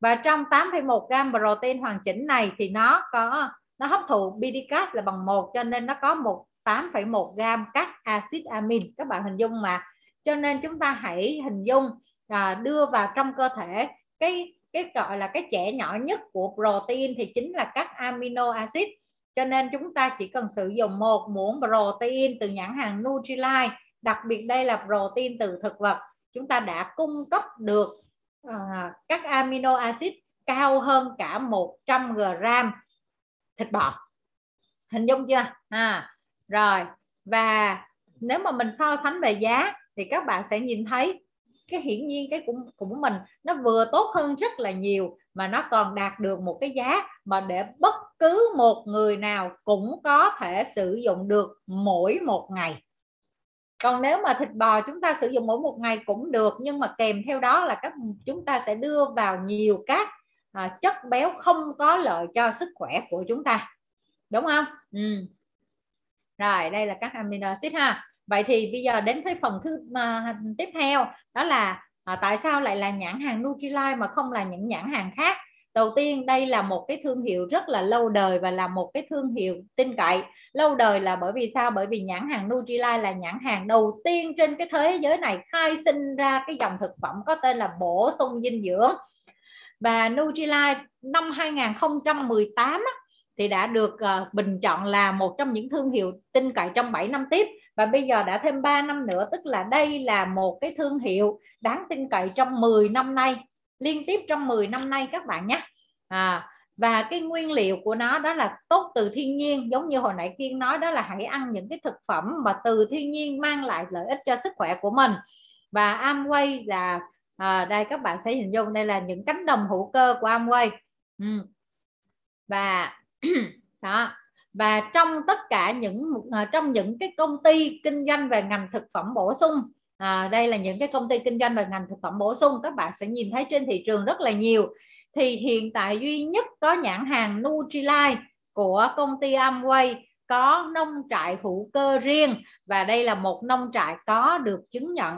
Và trong 8,1 gam protein hoàn chỉnh này thì nó có nó hấp thụ BDCAS là bằng một cho nên nó có một 8,1 gam các axit amin các bạn hình dung mà. Cho nên chúng ta hãy hình dung à, đưa vào trong cơ thể cái cái gọi là cái trẻ nhỏ nhất của protein thì chính là các amino acid cho nên chúng ta chỉ cần sử dụng một muỗng protein từ nhãn hàng Nutrilite đặc biệt đây là protein từ thực vật. Chúng ta đã cung cấp được uh, các amino acid cao hơn cả 100 g thịt bò. Hình dung chưa? À rồi. Và nếu mà mình so sánh về giá thì các bạn sẽ nhìn thấy cái hiển nhiên cái cũng của mình nó vừa tốt hơn rất là nhiều mà nó còn đạt được một cái giá mà để bất cứ một người nào cũng có thể sử dụng được mỗi một ngày. Còn nếu mà thịt bò chúng ta sử dụng mỗi một ngày cũng được nhưng mà kèm theo đó là các chúng ta sẽ đưa vào nhiều các à, chất béo không có lợi cho sức khỏe của chúng ta. Đúng không? Ừ. rồi đây là các amino acid ha vậy thì bây giờ đến cái phần thứ uh, tiếp theo đó là à, tại sao lại là nhãn hàng Nutrilite mà không là những nhãn hàng khác? Đầu tiên đây là một cái thương hiệu rất là lâu đời và là một cái thương hiệu tin cậy. Lâu đời là bởi vì sao? Bởi vì nhãn hàng Nutrilite là nhãn hàng đầu tiên trên cái thế giới này khai sinh ra cái dòng thực phẩm có tên là bổ sung dinh dưỡng. Và Nutrilite năm 2018 thì đã được ờ, bình chọn là một trong những thương hiệu tin cậy trong 7 năm tiếp và bây giờ đã thêm 3 năm nữa tức là đây là một cái thương hiệu đáng tin cậy trong 10 năm nay. Liên tiếp trong 10 năm nay các bạn nhé. À, và cái nguyên liệu của nó đó là tốt từ thiên nhiên giống như hồi nãy kiên nói đó là hãy ăn những cái thực phẩm mà từ thiên nhiên mang lại lợi ích cho sức khỏe của mình. Và Amway là à, đây các bạn sẽ hình dung đây là những cánh đồng hữu cơ của Amway. Ừ. và (clears throat) đó và trong tất cả những à, trong những cái công ty kinh doanh về ngành thực phẩm bổ sung à, đây là những cái công ty kinh doanh về ngành thực phẩm bổ sung các bạn sẽ nhìn thấy trên thị trường rất là nhiều. Thì hiện tại duy nhất có nhãn hàng Nutrilite của công ty Amway có nông trại hữu cơ riêng và đây là một nông trại có được chứng nhận.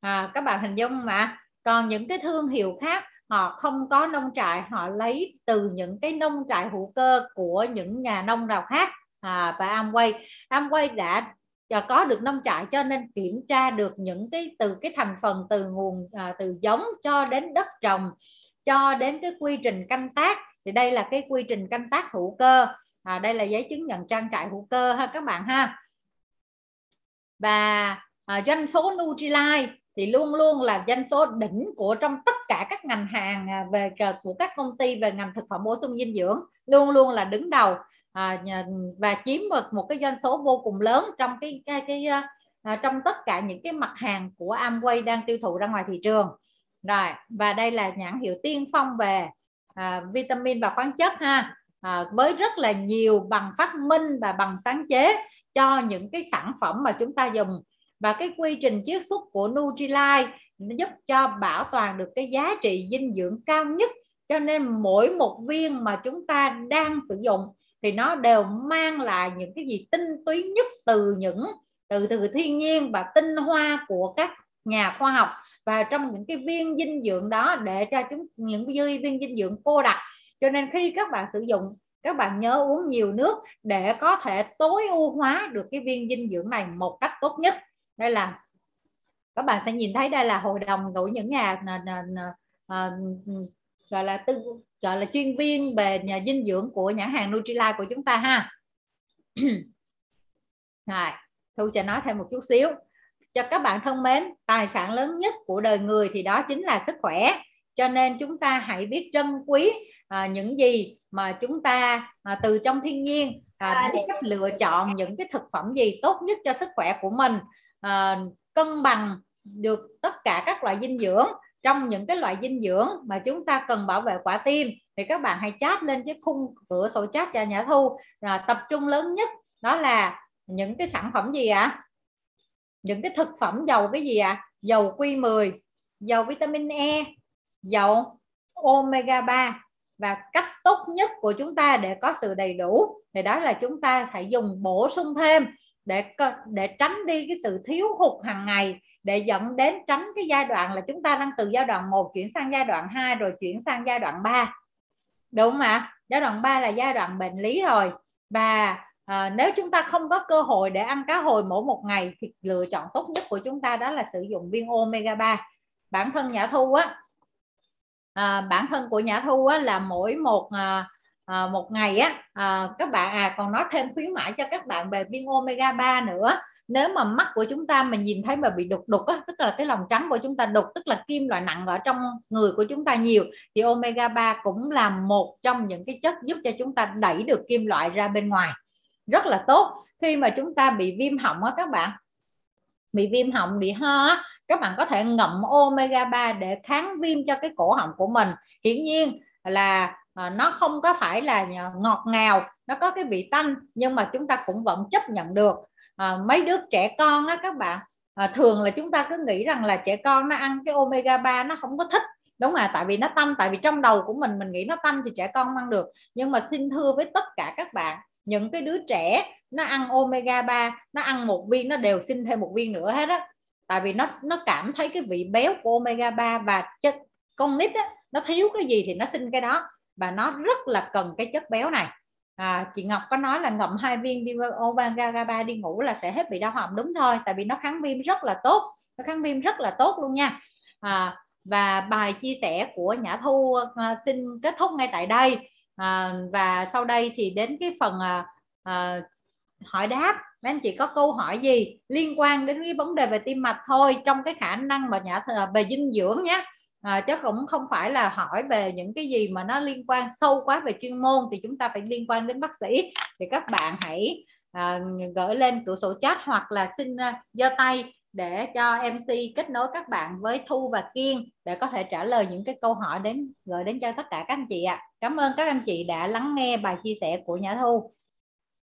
À, các bạn hình dung mà. Còn những cái thương hiệu khác họ không có nông trại họ lấy từ những cái nông trại hữu cơ của những nhà nông nào khác. À, và Amway Amway đã à, có được nông trại cho nên kiểm tra được những cái từ cái thành phần từ nguồn à, từ giống cho đến đất trồng cho đến cái quy trình canh tác. Thì đây là cái quy trình canh tác hữu cơ. À, đây là giấy chứng nhận trang trại hữu cơ ha các bạn ha. Và à, doanh số Nutrilite thì luôn luôn là doanh số đỉnh của trong tất cả các ngành hàng à, về của các công ty về ngành thực phẩm bổ sung dinh dưỡng luôn luôn là đứng đầu à, và chiếm một một cái doanh số vô cùng lớn trong cái cái, cái à, à, trong tất cả những cái mặt hàng của Amway đang tiêu thụ ra ngoài thị trường. Rồi và đây là nhãn hiệu tiên phong về à, vitamin và khoáng chất ha. À, với rất là nhiều bằng phát minh và bằng sáng chế cho những cái sản phẩm mà chúng ta dùng và cái quy trình chiết xuất của Nutrilite nó giúp cho bảo toàn được cái giá trị dinh dưỡng cao nhất. Cho nên mỗi một viên mà chúng ta đang sử dụng thì nó đều mang lại những cái gì tinh túy nhất từ những, từ từ thiên nhiên và tinh hoa của các nhà khoa học. Và trong những cái viên dinh dưỡng đó để cho chúng, những viên dinh dưỡng cô đặc. Cho nên khi các bạn sử dụng, các bạn nhớ uống nhiều nước để có thể tối ưu hóa được cái viên dinh dưỡng này một cách tốt nhất đây là các bạn sẽ nhìn thấy đây là hội đồng của những nhà à, gọi là tư gọi là chuyên viên về nhà dinh dưỡng của nhãn hàng Nutrilite của chúng ta ha. (clears throat) Rồi thu sẽ nói thêm một chút xíu. Cho các bạn thân mến tài sản lớn nhất của đời người thì đó chính là sức khỏe. Cho nên chúng ta hãy biết trân quý à, những gì mà chúng ta à, từ trong thiên nhiên à, biết cách lựa chọn những cái thực phẩm gì tốt nhất cho sức khỏe của mình Ờ, cân bằng được tất cả các loại dinh dưỡng trong những cái loại dinh dưỡng mà chúng ta cần bảo vệ quả tim thì các bạn hãy chat lên cái khung cửa sổ chat cho nhà thu à, tập trung lớn nhất đó là những cái sản phẩm gì ạ à? những cái thực phẩm giàu cái gì ạ à? dầu Q10 dầu vitamin E dầu omega 3 và cách tốt nhất của chúng ta để có sự đầy đủ thì đó là chúng ta phải dùng bổ sung thêm để để tránh đi cái sự thiếu hụt hàng ngày để dẫn đến tránh cái giai đoạn là chúng ta đang từ giai đoạn 1 chuyển sang giai đoạn 2 rồi chuyển sang giai đoạn 3 đúng không ạ giai đoạn 3 là giai đoạn bệnh lý rồi. Và à, nếu chúng ta không có cơ hội để ăn cá hồi mỗi một ngày thì lựa chọn tốt nhất của chúng ta đó là sử dụng viên omega 3 bản thân nhã thu á à, bản thân của nhã thu á, là mỗi một à, à, một ngày á à, các bạn à còn nói thêm khuyến mãi cho các bạn về viên omega 3 nữa. Nếu mà mắt của chúng ta mình nhìn thấy mà bị đục đục á, tức là cái lòng trắng của chúng ta đục tức là kim loại nặng ở trong người của chúng ta nhiều thì omega 3 cũng là một trong những cái chất giúp cho chúng ta đẩy được kim loại ra bên ngoài. Rất là tốt. Khi mà chúng ta bị viêm họng á các bạn bị viêm họng bị ho á các bạn có thể ngậm omega 3 để kháng viêm cho cái cổ họng của mình. Hiển nhiên là à, nó không có phải là ngọt ngào nó có cái vị tanh nhưng mà chúng ta cũng vẫn chấp nhận được. À, mấy đứa trẻ con á các bạn à, thường là chúng ta cứ nghĩ rằng là trẻ con nó ăn cái omega 3 nó không có thích. Đúng à tại vì nó tanh tại vì trong đầu của mình mình nghĩ nó tanh thì trẻ con ăn được. Nhưng mà xin thưa với tất cả các bạn những cái đứa trẻ nó ăn omega 3 nó ăn một viên nó đều xin thêm một viên nữa hết á. Tại vì nó nó cảm thấy cái vị béo của omega 3 và chất con nít á, nó thiếu cái gì thì nó xin cái đó và nó rất là cần cái chất béo này. À, chị Ngọc có nói là ngậm hai viên omega 3 đi ngủ là sẽ hết bị đau họng. Đúng thôi tại vì nó kháng viêm rất là tốt. Nó kháng viêm rất là tốt luôn nha. À, và bài chia sẻ của Nhã Thu à, xin kết thúc ngay tại đây. À, và sau đây thì đến cái phần à, à, hỏi đáp. Mấy anh chị có câu hỏi gì liên quan đến cái vấn đề về tim mạch thôi trong cái khả năng mà nhã à, về dinh dưỡng nhé à, chứ cũng không phải là hỏi về những cái gì mà nó liên quan sâu quá về chuyên môn thì chúng ta phải liên quan đến bác sĩ thì các bạn hãy à, gửi lên cửa sổ chat hoặc là xin uh, giơ tay để cho MC kết nối các bạn với Thu và Kiên để có thể trả lời những cái câu hỏi đến gửi đến cho tất cả các anh chị ạ. À. Cảm ơn các anh chị đã lắng nghe bài chia sẻ của Nhã Thu.